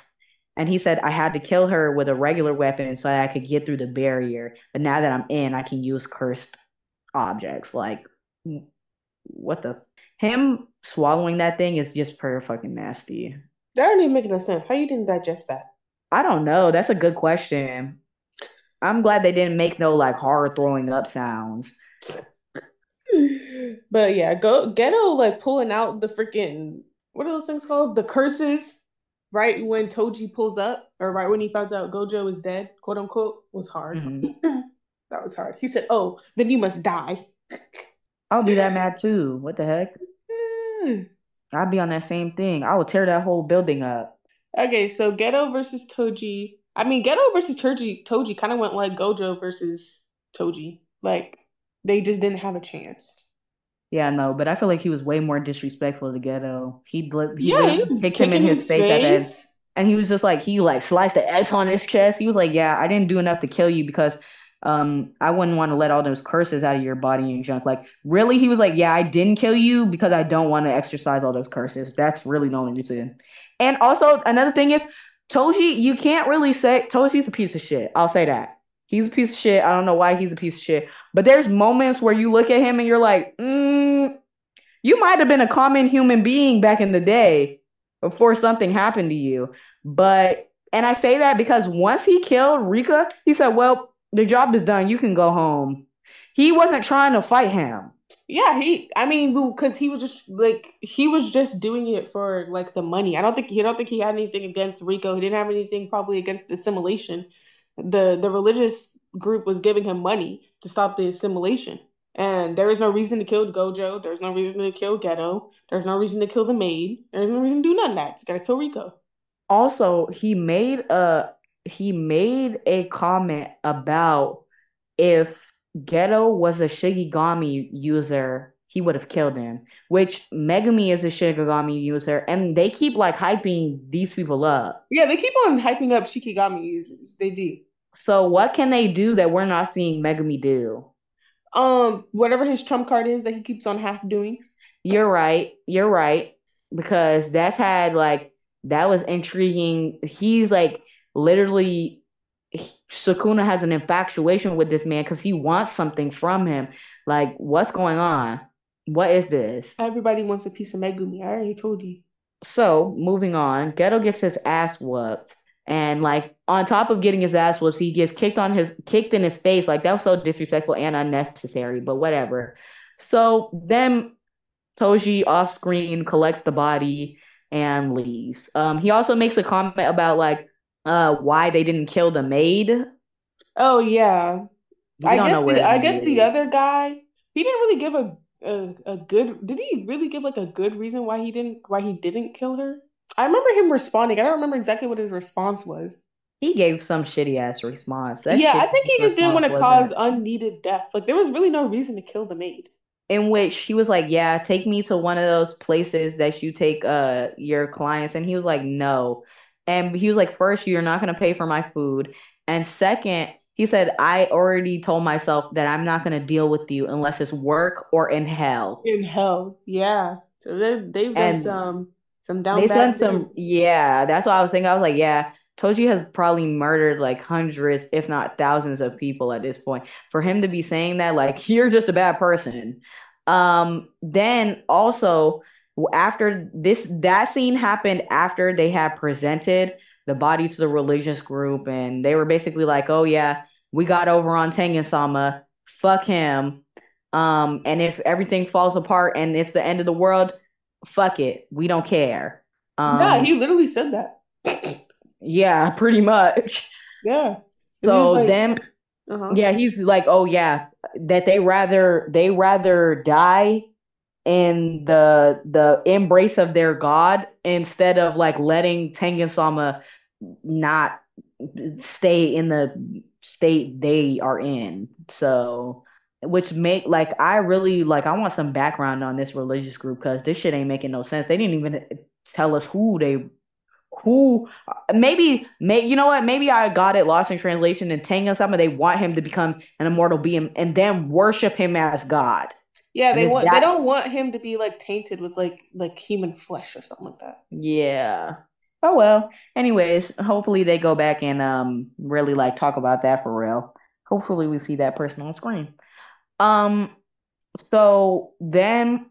And he said, I had to kill her with a regular weapon so that I could get through the barrier. But now that I'm in, I can use cursed objects. Like, what the? Him swallowing that thing is just pretty fucking nasty. That don't even make no sense. How you didn't digest that? I don't know. That's a good question. I'm glad they didn't make no like horror throwing up sounds. but yeah, go ghetto like pulling out the freaking what are those things called? The curses, right when Toji pulls up, or right when he finds out Gojo is dead, quote unquote, was hard. Mm-hmm. that was hard. He said, Oh, then you must die. I'll be that mad too. What the heck? I'd be on that same thing. I would tear that whole building up. Okay, so Geto versus Toji. I mean, Geto versus Toji. Toji kind of went like Gojo versus Toji. Like they just didn't have a chance. Yeah, no, but I feel like he was way more disrespectful to Geto. He, he yeah, he kicked him in his, face, face. and he was just like he like sliced the X on his chest. He was like, "Yeah, I didn't do enough to kill you because um I wouldn't want to let all those curses out of your body and junk. Like, really? He was like, Yeah, I didn't kill you because I don't want to exercise all those curses. That's really the only reason. And also another thing is Toji, you can't really say Toji's a piece of shit. I'll say that. He's a piece of shit. I don't know why he's a piece of shit. But there's moments where you look at him and you're like, mm, you might have been a common human being back in the day before something happened to you. But and I say that because once he killed Rika, he said, Well, the job is done. You can go home. He wasn't trying to fight him. Yeah, he. I mean, because he was just like he was just doing it for like the money. I don't think he don't think he had anything against Riko. He didn't have anything probably against assimilation. The the religious group was giving him money to stop the assimilation, and there is no reason to kill Gojo. There's no reason to kill Geto. There's no reason to kill the maid. There's no reason to do none of that. Just gotta kill Riko. Also, he made a he made a comment about if Geto was a Shikigami user, he would have killed him. Which Megumi is a Shikigami user, and they keep like hyping these people up. Yeah, they keep on hyping up Shikigami users. They do. So what can they do that we're not seeing Megumi do? Um, whatever his trump card is that he keeps on half doing. You're right. You're right. Because that's had like that was intriguing. He's like literally Sukuna has an infatuation with this man because he wants something from him. Like, what's going on? What is this? Everybody wants a piece of Megumi. I already told you. So, moving on, Geto gets his ass whooped. And like on top of getting his ass whooped, he gets kicked on his kicked in his face. Like that was so disrespectful and unnecessary, but whatever. So then Toji off screen collects the body and leaves. Um, he also makes a comment about like uh why they didn't kill the maid. Oh yeah. I guess the I guess the other guy he didn't really give a, a a good did he really give like a good reason why he didn't why he didn't kill her? I remember him responding. I don't remember exactly what his response was. He gave some shitty ass response. That yeah, I think he just didn't want to cause unneeded death. Like there was really no reason to kill the maid. In which he was like, "Yeah, take me to one of those places that you take uh your clients," and he was like, "No." And he was like, first, you're not going to pay for my food. And second, he said, I already told myself that I'm not going to deal with you unless it's work or in hell. In hell, yeah. So they, they've done and some some down they done some yeah that's what i was thinking. I was like yeah toji has probably murdered like hundreds if not thousands of people at this point. For him to be saying that like you're just a bad person. Um then also after this that scene happened after they had presented the body to the religious group and they were basically like oh yeah we got over on tengen sama fuck him. Um and if everything falls apart and it's the end of the world fuck it we don't care um yeah he literally said that yeah pretty much yeah so like, them uh-huh. yeah he's like oh yeah that they rather they rather die in the the embrace of their god instead of like letting Tengen Sama not stay in the state they are in. So which make like I really like I want some background on this religious group because this shit ain't making no sense. They didn't even tell us who they who maybe may you know what maybe I got it lost in translation and Tengen Sama they want him to become an immortal being and then worship him as God. Yeah, they want they don't want him to be like tainted with like like human flesh or something like that. yeah. Oh well. Anyways, hopefully they go back and um really like talk about that for real. Hopefully we see that person on screen. Um so then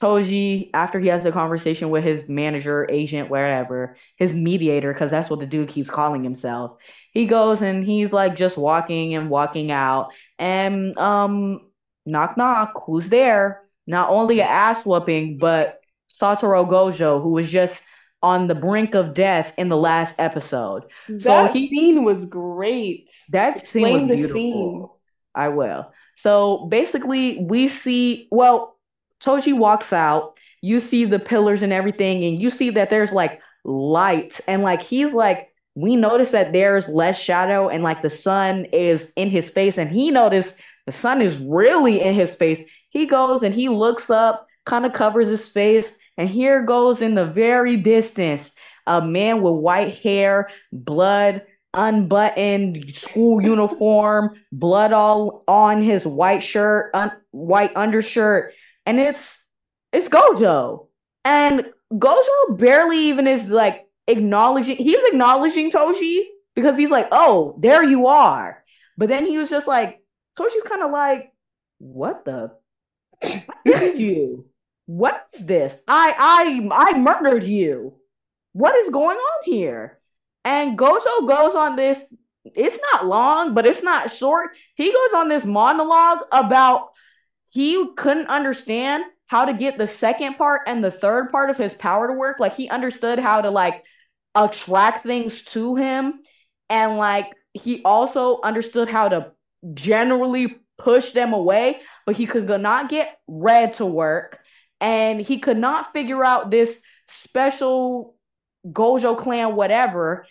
Toji, after he has a conversation with his manager, agent, wherever, his mediator, because that's what the dude keeps calling himself, he goes and he's like just walking and walking out, and um, knock knock, who's there? Not only an ass whooping, but Satoru Gojo, who was just on the brink of death in the last episode. So That he scene was great. that scene was Explain the scene. beautiful. I will. So basically, we see, well, Toji walks out. You see the pillars and everything, and you see that there's like light, and like he's like, we notice that there's less shadow, and like the sun is in his face, and he noticed the sun is really in his face. He goes and he looks up, kind of covers his face, and here goes in the very distance a man with white hair, blood unbuttoned school uniform, blood all on his white shirt, un- white undershirt, and it's it's Gojo. And Gojo barely even is like acknowledging he's acknowledging Toji because he's like, "Oh, there you are." But then he was just like Toji's kind of like, "What the what did you? What is this? I I I murdered you. What is going on here?" And Gojo goes on this, it's not long, but it's not short. He goes on this monologue about he couldn't understand how to get the second part and the third part of his power to work. Like he understood how to like attract things to him. And like he also understood how to generally push them away, but he could not get red to work. And he could not figure out this special Gojo clan, whatever.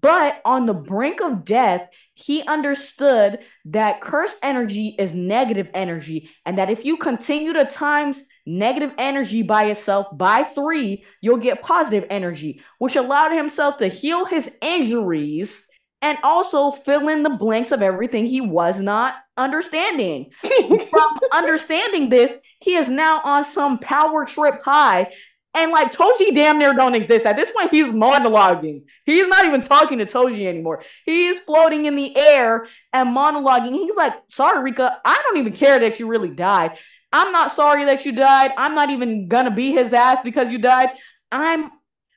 But on the brink of death, he understood that cursed energy is negative energy, and that if you continue to times negative energy by itself by three, you'll get positive energy, which allowed himself to heal his injuries and also fill in the blanks of everything he was not understanding. From understanding this, he is now on some power trip high and like Toji damn near don't exist. At this point, he's monologuing. He's not even talking to Toji anymore. He's floating in the air and monologuing. He's like, sorry, Rika, I don't even care that you really died. I'm not sorry that you died. I'm not even gonna be his ass because you died. I'm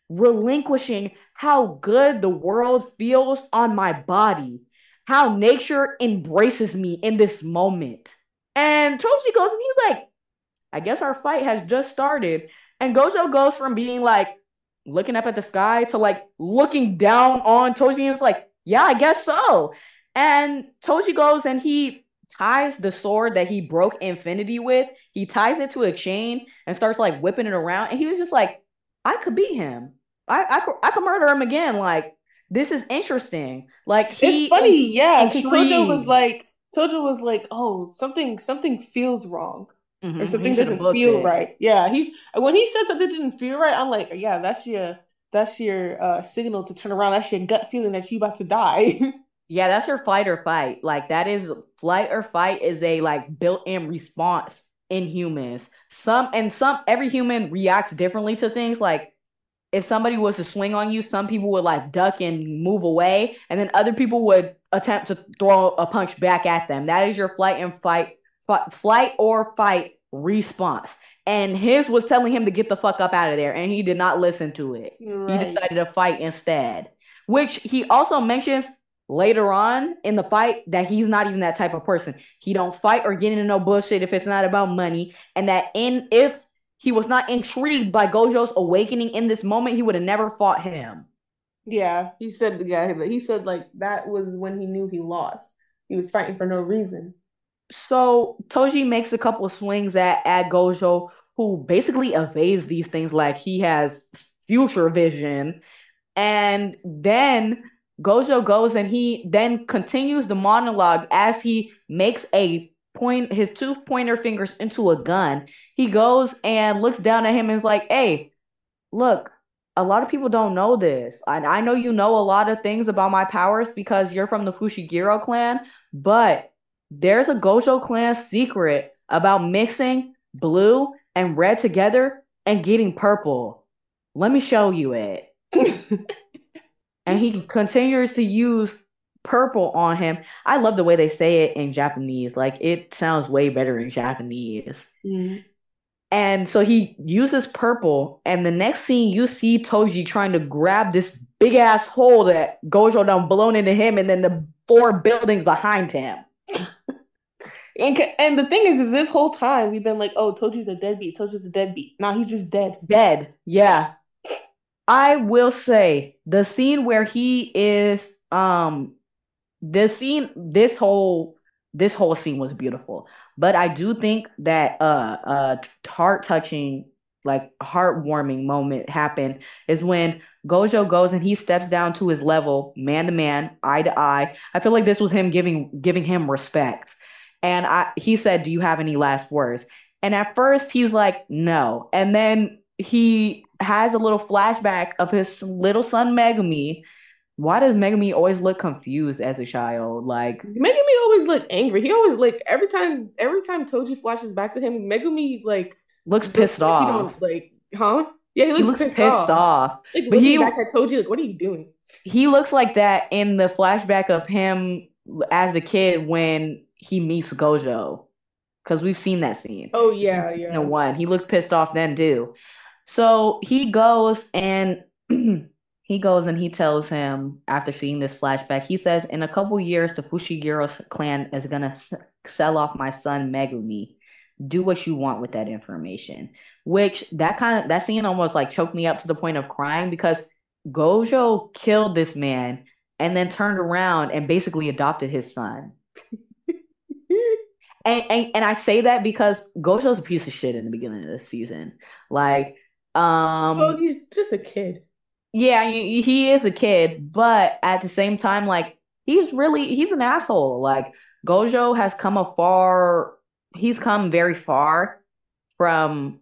relinquishing how good the world feels on my body, how nature embraces me in this moment. And Toji goes and he's like, I guess our fight has just started. And Gojo goes from being like looking up at the sky to like looking down on Toji and is like, yeah, I guess so. And Toji goes and he ties the sword that he broke Infinity with, he ties it to a chain and starts like whipping it around. And he was just like, I could beat him. I I could, I could murder him again. Like, this is interesting. Like he It's funny, yeah, because Tojo was like Tojo was like, oh, something something feels wrong. Or Mhm, something He should have doesn't feel it. right. Yeah, he's when he said something didn't feel right, I'm like, yeah, that's your that's your uh signal to turn around. That's your gut feeling that you about to die. Yeah, that's your fight or fight. Like that is flight or fight is a like built-in response in humans. Some and some every human reacts differently to things. Like if somebody was to swing on you, some people would like duck and move away, and then other people would attempt to throw a punch back at them. That is your flight and fight, flight or fight response. And his was telling him to get the fuck up out of there, and he did not listen to it. He decided to fight instead, which he also mentions later on in the fight that he's not even that type of person. He don't fight or get into no bullshit if it's not about money, and that in if he was not intrigued by Gojo's awakening in this moment, he would have never fought him. Yeah, he said yeah, but he said like that was when he knew he lost. He was fighting for no reason. So Toji makes a couple of swings at, at Gojo, who basically evades these things like he has future vision. And then Gojo goes and he then continues the monologue as he makes a point his two pointer fingers into a gun. He goes and looks down at him and is like, Hey, look, a lot of people don't know this. I, I know you know a lot of things about my powers because you're from the Fushiguro clan, but there's a Gojo clan secret about mixing blue and red together and getting purple. Let me show you it. and he continues to use purple on him. I love the way they say it in Japanese. Like it sounds way better in Japanese. Mm. And so he uses purple, and the next scene you see Toji trying to grab this big ass hole that Gojo done blown into him, and then the four buildings behind him. and and the thing is, is this whole time we've been like, oh, Toji's a deadbeat. Toji's a deadbeat. Now he's just dead. Dead. Yeah. I will say the scene where he is um the scene this whole this whole scene was beautiful. But I do think that uh uh heart touching like heartwarming moment happened is when Gojo goes and he steps down to his level, man to man, eye to eye. I feel like this was him giving giving him respect. And I he said, "Do you have any last words?" And at first he's like, "No." And then he has a little flashback of his little son Megumi why does Megumi always look confused as a child? Like Megumi always look angry. He always like every time every time Toji flashes back to him, Megumi like looks pissed off. Like, like, huh? Yeah, he looks, he looks pissed, pissed off. off. Like but he back at Toji, like, what are you doing? He looks like that in the flashback of him as a kid when he meets Gojo. Because we've seen that scene. Oh yeah, yeah. One. He looked pissed off then too. So he goes and he goes and he tells him after seeing this flashback he says in a couple years the fushiguro clan is going to s- sell off my son megumi do what you want with that information which that kind of that scene almost like choked me up to the point of crying because gojo killed this man and then turned around and basically adopted his son and, and and i say that because gojo's a piece of shit in the beginning of this season like um oh he's just a kid yeah, he, he is a kid, but at the same time, like he's really he's an asshole. Like Gojo has come a far, he's come very far from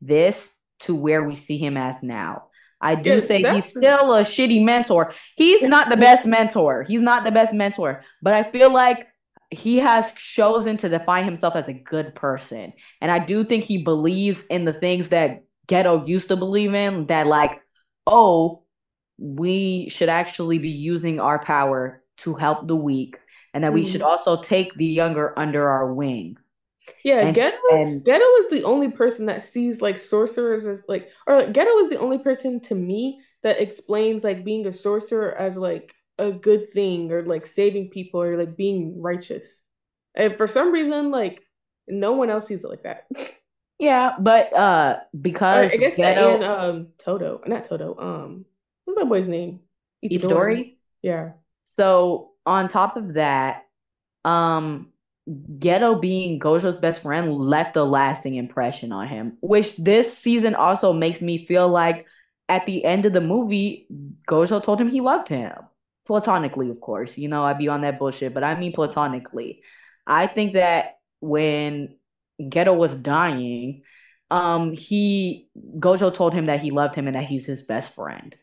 this to where we see him as now. I do yeah, say he's still a shitty mentor. He's not the best mentor. He's not the best mentor, but I feel like he has chosen to define himself as a good person. And I do think he believes in the things that Geto used to believe in that like oh, we should actually be using our power to help the weak and that mm-hmm. we should mm-hmm. also take the younger under our wing. Yeah, and, Geto and, Geto is the only person that sees like sorcerers as like or like, Geto is the only person to me that explains like being a sorcerer as like a good thing or like saving people or like being righteous. And for some reason, like no one else sees it like that. Yeah, but uh because I guess Geto, and um Toto, not Toto, um what's that boy's name? Itadori. Itadori? Yeah. So on top of that, um Geto being Gojo's best friend left a lasting impression on him, which this season also makes me feel like at the end of the movie, Gojo told him he loved him. Platonically, of course. You know, I'd be on that bullshit, but I mean platonically. I think that when Geto was dying, um, he Gojo told him that he loved him and that he's his best friend.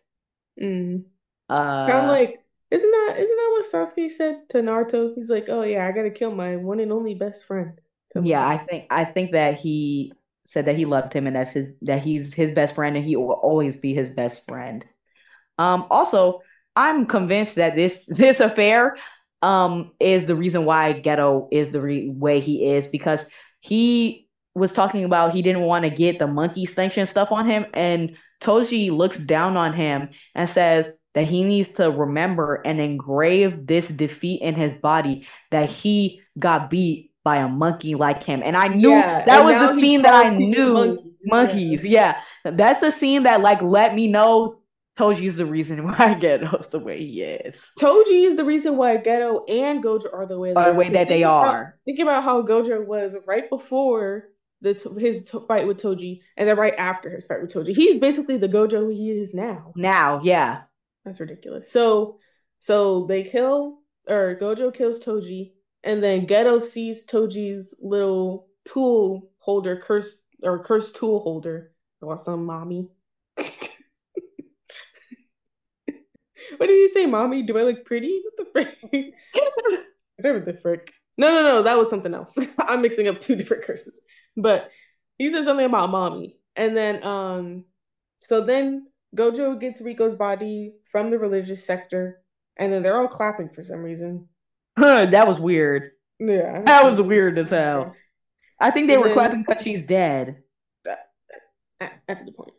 Mm. Uh, kind of like isn't that isn't that what Sasuke said to Naruto? He's like, oh yeah, I gotta kill my one and only best friend. yeah, I think I think that he said that he loved him and that's his that he's his best friend and he will always be his best friend. Um, also, I'm convinced that this this affair um is the reason why Geto is the re- way he is because he was talking about he didn't want to get the monkey sanction stuff on him and Toji looks down on him and says that he needs to remember and engrave this defeat in his body that he got beat by a monkey like him. And I knew yeah, that was the scene that I knew monkeys. monkeys. Yeah. yeah. That's the scene that like let me know Toji is the reason why Geto's the way he is. Toji is the reason why Geto and Gojo are the way, are the way that they are. About, think about how Gojo was right before the his fight with Toji, and then right after his fight with Toji. He's basically the Gojo he is now. Now, yeah, that's ridiculous. So, so they kill or Gojo kills Toji, and then Geto sees Toji's little tool holder, cursed or cursed tool holder. Want some mommy? what did you say, mommy? Do I look pretty? What the frick? Whatever the frick. No, no, no, that was something else. I'm mixing up two different curses. But he said something about mommy. And then um so then Gojo gets Riko's body from the religious sector, and then they're all clapping for some reason. Huh, that was weird. Yeah. That was weird as hell. I think they and were then, clapping because she's dead. That, that's a good point.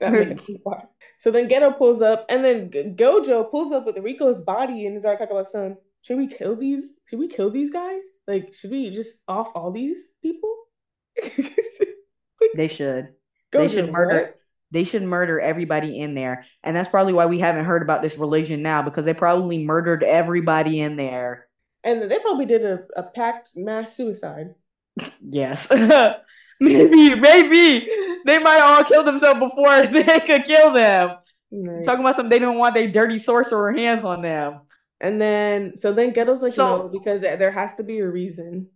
that so then Geto pulls up, and then Gojo pulls up with Riko's body and is already talking about some. Should we kill these? Should we kill these guys? Like, should we just off all these people? they should. Gojo, they should murder. What? They should murder everybody in there, and that's probably why we haven't heard about this religion now because they probably murdered everybody in there. And they probably did a, a packed mass suicide. Yes. maybe, maybe they might all kill themselves before they could kill them. Right. Talking about some, they don't want their dirty sorcerer hands on them. And then, so then Geto's like, so, no, because there has to be a reason.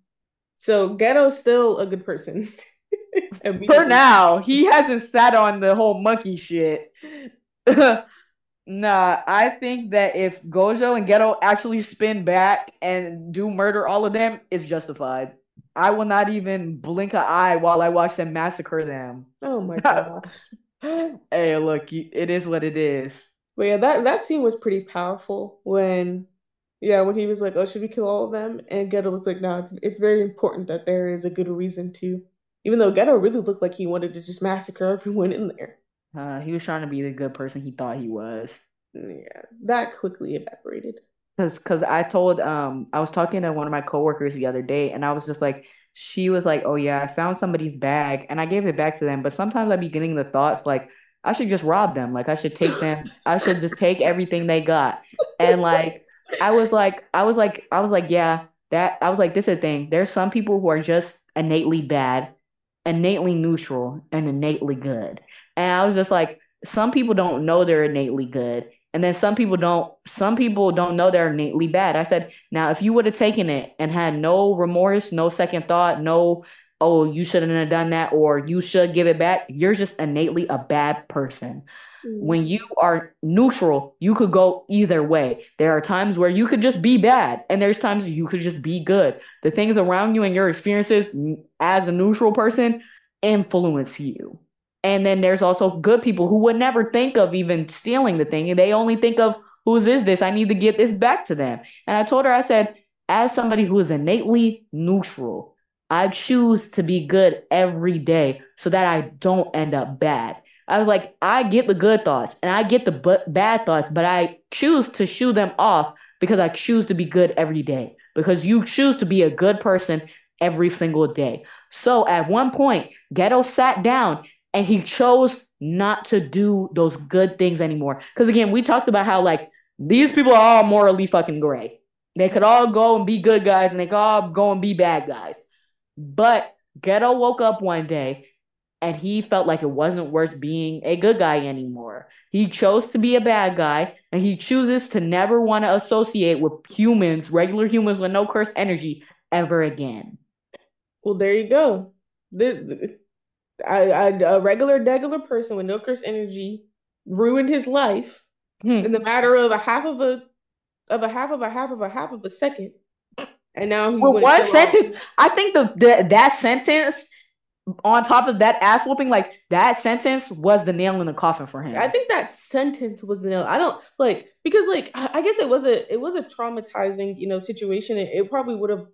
So Geto's still a good person. For now, he hasn't sat on the whole monkey shit. nah, I think that if Gojo and Geto actually spin back and do murder all of them, it's justified. I will not even blink an eye while I watch them massacre them. Oh my gosh. hey, look, it is what it is. But yeah, that that scene was pretty powerful when, yeah, when he was like, "Oh, should we kill all of them?" And Geto was like, "No, it's it's very important that there is a good reason to." Even though Geto really looked like he wanted to just massacre everyone in there. Uh, he was trying to be the good person he thought he was. Yeah, that quickly evaporated. Cause, cause I told, um, I was talking to one of my coworkers the other day, and I was just like, she was like, "Oh yeah, I found somebody's bag, and I gave it back to them." But sometimes I'd be getting the thoughts like, I should just rob them. Like I should take them. I should just take everything they got. And like, I was like, I was like, I was like, yeah, that. I was like, this is a thing. There's some people who are just innately bad, innately neutral, and innately good. And I was just like, some people don't know they're innately good and then some people don't some people don't know they're innately bad. I said, now if you would have taken it and had no remorse, no second thought, no oh, you shouldn't have done that or you should give it back, you're just innately a bad person. Mm-hmm. When you are neutral, you could go either way. There are times where you could just be bad, and there's times you could just be good. The things around you and your experiences as a neutral person influence you. And then there's also good people who would never think of even stealing the thing. And they only think of whose is this? I need to get this back to them. And I told her, I said, as somebody who is innately neutral, I choose to be good every day so that I don't end up bad. I was like, I get the good thoughts and I get the b- bad thoughts, but I choose to shoo them off because I choose to be good every day. Because you choose to be a good person every single day. So at one point, Geto sat down and he chose not to do those good things anymore. Because again, we talked about how like these people are all morally fucking gray. They could all go and be good guys, and they could all go and be bad guys. But Geto woke up one day and he felt like it wasn't worth being a good guy anymore. He chose to be a bad guy, and he chooses to never want to associate with humans, regular humans with no curse energy, ever again. Well, there you go. This, I, I, a regular, regular person with no curse energy ruined his life hmm. in the matter of a half of a of a half of a half of a half of a second. And now he well, one sentence. Off. I think the, the that sentence on top of that ass whooping, like that sentence was the nail in the coffin for him. I think that sentence was the nail. I don't like because like I guess it was a it was a traumatizing you know situation. It, it probably would have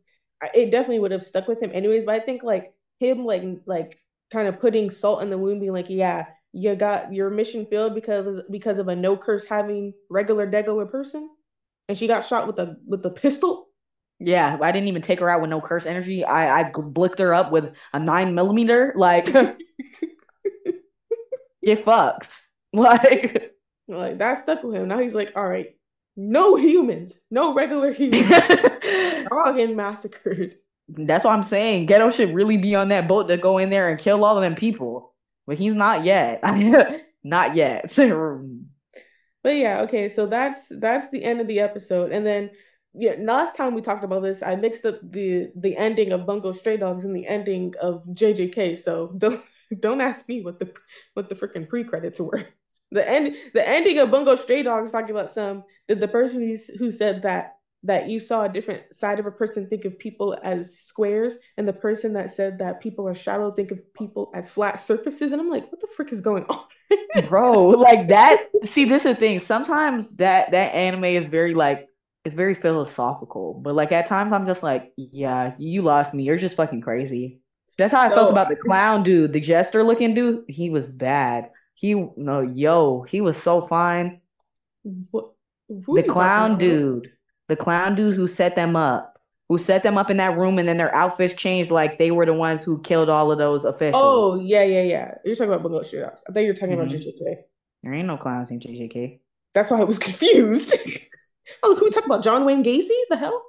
it definitely would have stuck with him anyways. But I think like him like like kind of putting salt in the wound, being like, yeah, you got your mission failed because because of a no curse having regular degular person, and she got shot with a with a pistol. Yeah, I didn't even take her out with no curse energy. I I blicked her up with a nine millimeter. Like, it fucked. Like, like that stuck with him. Now he's like, all right, no humans, no regular humans, all getting massacred. That's what I'm saying. Geto should really be on that boat to go in there and kill all of them people. But he's not yet. not yet. but yeah, okay, so that's that's the end of the episode. And then yeah, last time we talked about this, I mixed up the the ending of Bungo Stray Dogs and the ending of JJK. So don't don't ask me what the what the freaking pre credits were. The end, the ending of Bungo Stray Dogs talking about some. Did the person who said that that you saw a different side of a person think of people as squares, and the person that said that people are shallow think of people as flat surfaces? And I'm like, what the frick is going on? Bro, like that. See, this is the thing. Sometimes that that anime is very like it's very philosophical, but like at times I'm just like, yeah, you lost me. You're just fucking crazy. That's how I felt about the clown dude, the jester looking dude. He was bad. He no, yo, he was so fine. What, the clown dude, the clown dude who set them up, who set them up in that room, and then their outfits changed like they were the ones who killed all of those officials. Oh yeah, yeah, yeah. You're talking about Bungo Shootouts. I thought you were talking mm-hmm. about JJK. There ain't no clowns in JJK. That's why I was confused. oh, can we talk about John Wayne Gacy? The hell?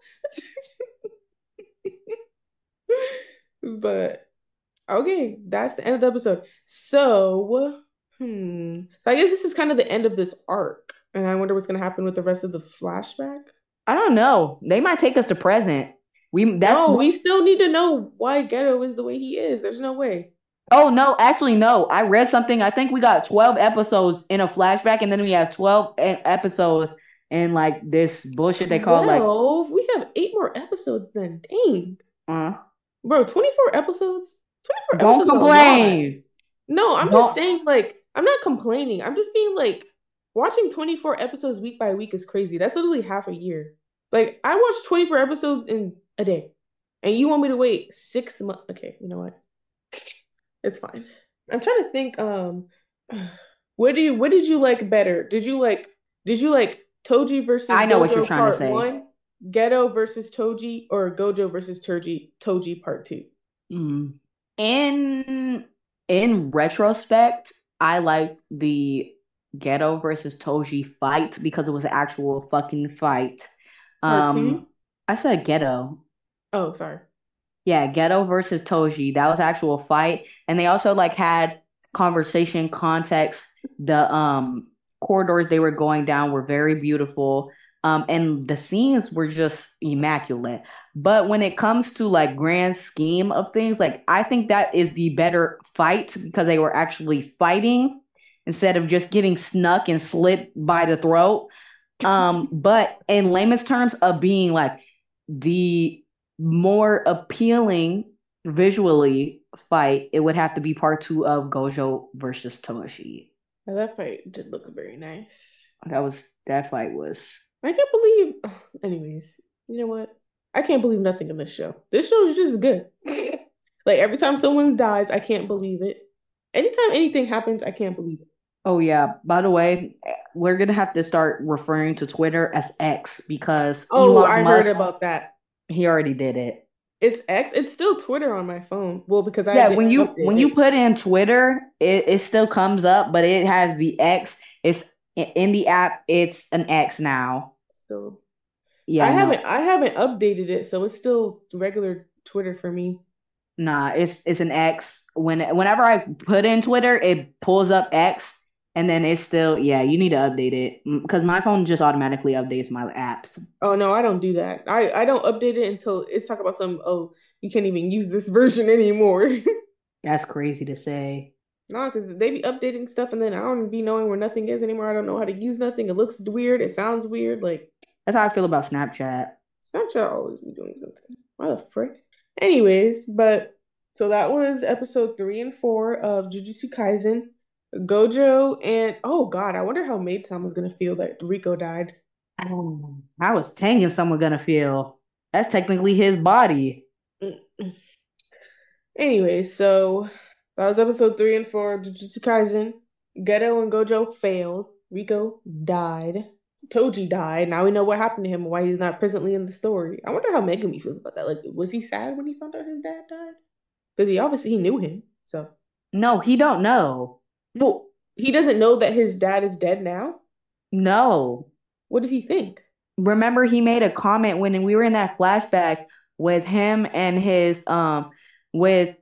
but okay, that's the end of the episode. So Hmm. So I guess this is kind of the end of this arc, and I wonder what's going to happen with the rest of the flashback. I don't know. They might take us to present. We that's no, we still need to know why Geto is the way he is. There's no way. Oh no, actually no. I read something. I think we got 12 episodes in a flashback, and then we have 12 episodes in like this bullshit they call 12? like. We have eight more episodes then. Dang. Uh, Bro, 24 episodes. 24 Don't episodes. Don't complain. No, I'm Don't... just saying like I'm not complaining. I'm just being like, watching 24 episodes week by week is crazy. That's literally half a year. Like, I watched 24 episodes in a day, and you want me to wait six months? Okay, you know what? It's fine. I'm trying to think. Um, what do you? What did you like better? Did you like? Did you like Toji versus? I know Gojo what you're trying to say. One, Geto versus Toji, or Gojo versus Toji? Toji Part Two. Mm. In in retrospect, I liked the Geto versus Toji fight because it was an actual fucking fight. Um, I said Geto. Oh, sorry. Yeah, Geto versus Toji. That was actual fight, and they also like had conversation context. The um corridors they were going down were very beautiful. Um, and the scenes were just immaculate. But when it comes to like grand scheme of things, like I think that is the better fight because they were actually fighting instead of just getting snuck and slit by the throat. Um, but in layman's terms of being like the more appealing visually fight, it would have to be part two of Gojo versus Toji. that fight did look very nice. That was that fight was I can't believe. Anyways, you know what? I can't believe nothing in this show. This show is just good. like every time someone dies, I can't believe it. Anytime anything happens, I can't believe it. Oh yeah. By the way, we're gonna have to start referring to Twitter as X because oh, Elon I Musk, heard about that. He already did it. It's X. It's still Twitter on my phone. Well, because I yeah. When you when you put in Twitter, it, it still comes up, but it has the X. It's in the app. It's an X now still. Yeah, I haven't I haven't updated it, so it's still regular Twitter for me. Nah, it's it's an X. When whenever I put in Twitter, it pulls up X, and then it's still yeah. You need to update it because my phone just automatically updates my apps. Oh no, I don't do that. I I don't update it until it's talking about some. Oh, you can't even use this version anymore. That's crazy to say. No, because they be updating stuff, and then I don't be knowing where nothing is anymore. I don't know how to use nothing. It looks weird. It sounds weird. Like that's how I feel about Snapchat. Snapchat always be doing something. Why the frick? Anyways, but so that was episode three and four of Jujutsu Kaisen. Gojo and oh god, I wonder how Maid Sam was gonna feel that Riko died. Um, oh, how was Tengen Sama gonna feel? That's technically his body. Anyway, so that was episode three and four of Jujutsu Kaisen. Geto and Gojo failed. Riko died. Toji died. Now we know what happened to him and why he's not presently in the story. I wonder how Megumi feels about that. Like, was he sad when he found out his dad died? Because he obviously he knew him. So no, he don't know. Well, he doesn't know that his dad is dead now. No. What does he think? Remember, he made a comment when we were in that flashback with him and his um with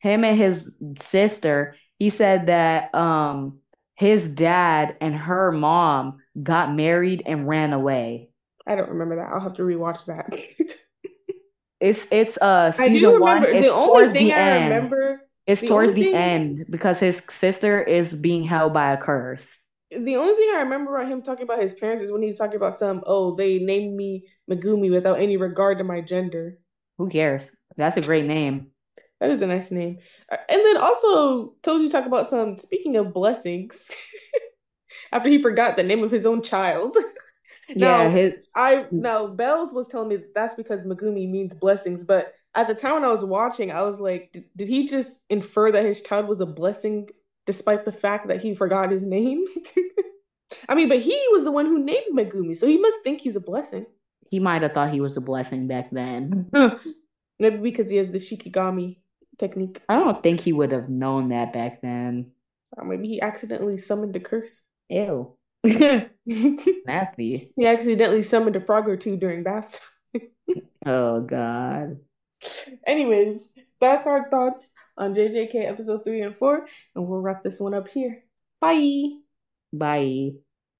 him and his sister. He said that um his dad and her mom got married and ran away. I don't remember that. I'll have to rewatch that. it's it's uh season I do remember. one. The only thing the I end. remember. It's the towards the thing... end because his sister is being held by a curse. the only thing I remember about him talking about his parents is when he's talking about some, oh, they named me Megumi without any regard to my gender. Who cares? That's a great name. That is a nice name. And then also told you to talk about some, speaking of blessings, after he forgot the name of his own child. Yeah, his I now Bells was telling me that that's because Megumi means blessings, but at the time when I was watching, I was like, did, did he just infer that his child was a blessing despite the fact that he forgot his name? I mean, but he was the one who named Megumi, so he must think he's a blessing. he might have thought he was a blessing back then. Maybe because he has the Shikigami technique. I don't think he would have known that back then. Or maybe he accidentally summoned a curse. Ew. Nasty. he accidentally summoned a frog or two during bath. Time. Oh God. Anyways, that's our thoughts on JJK episode three and four, and we'll wrap this one up here. Bye. Bye.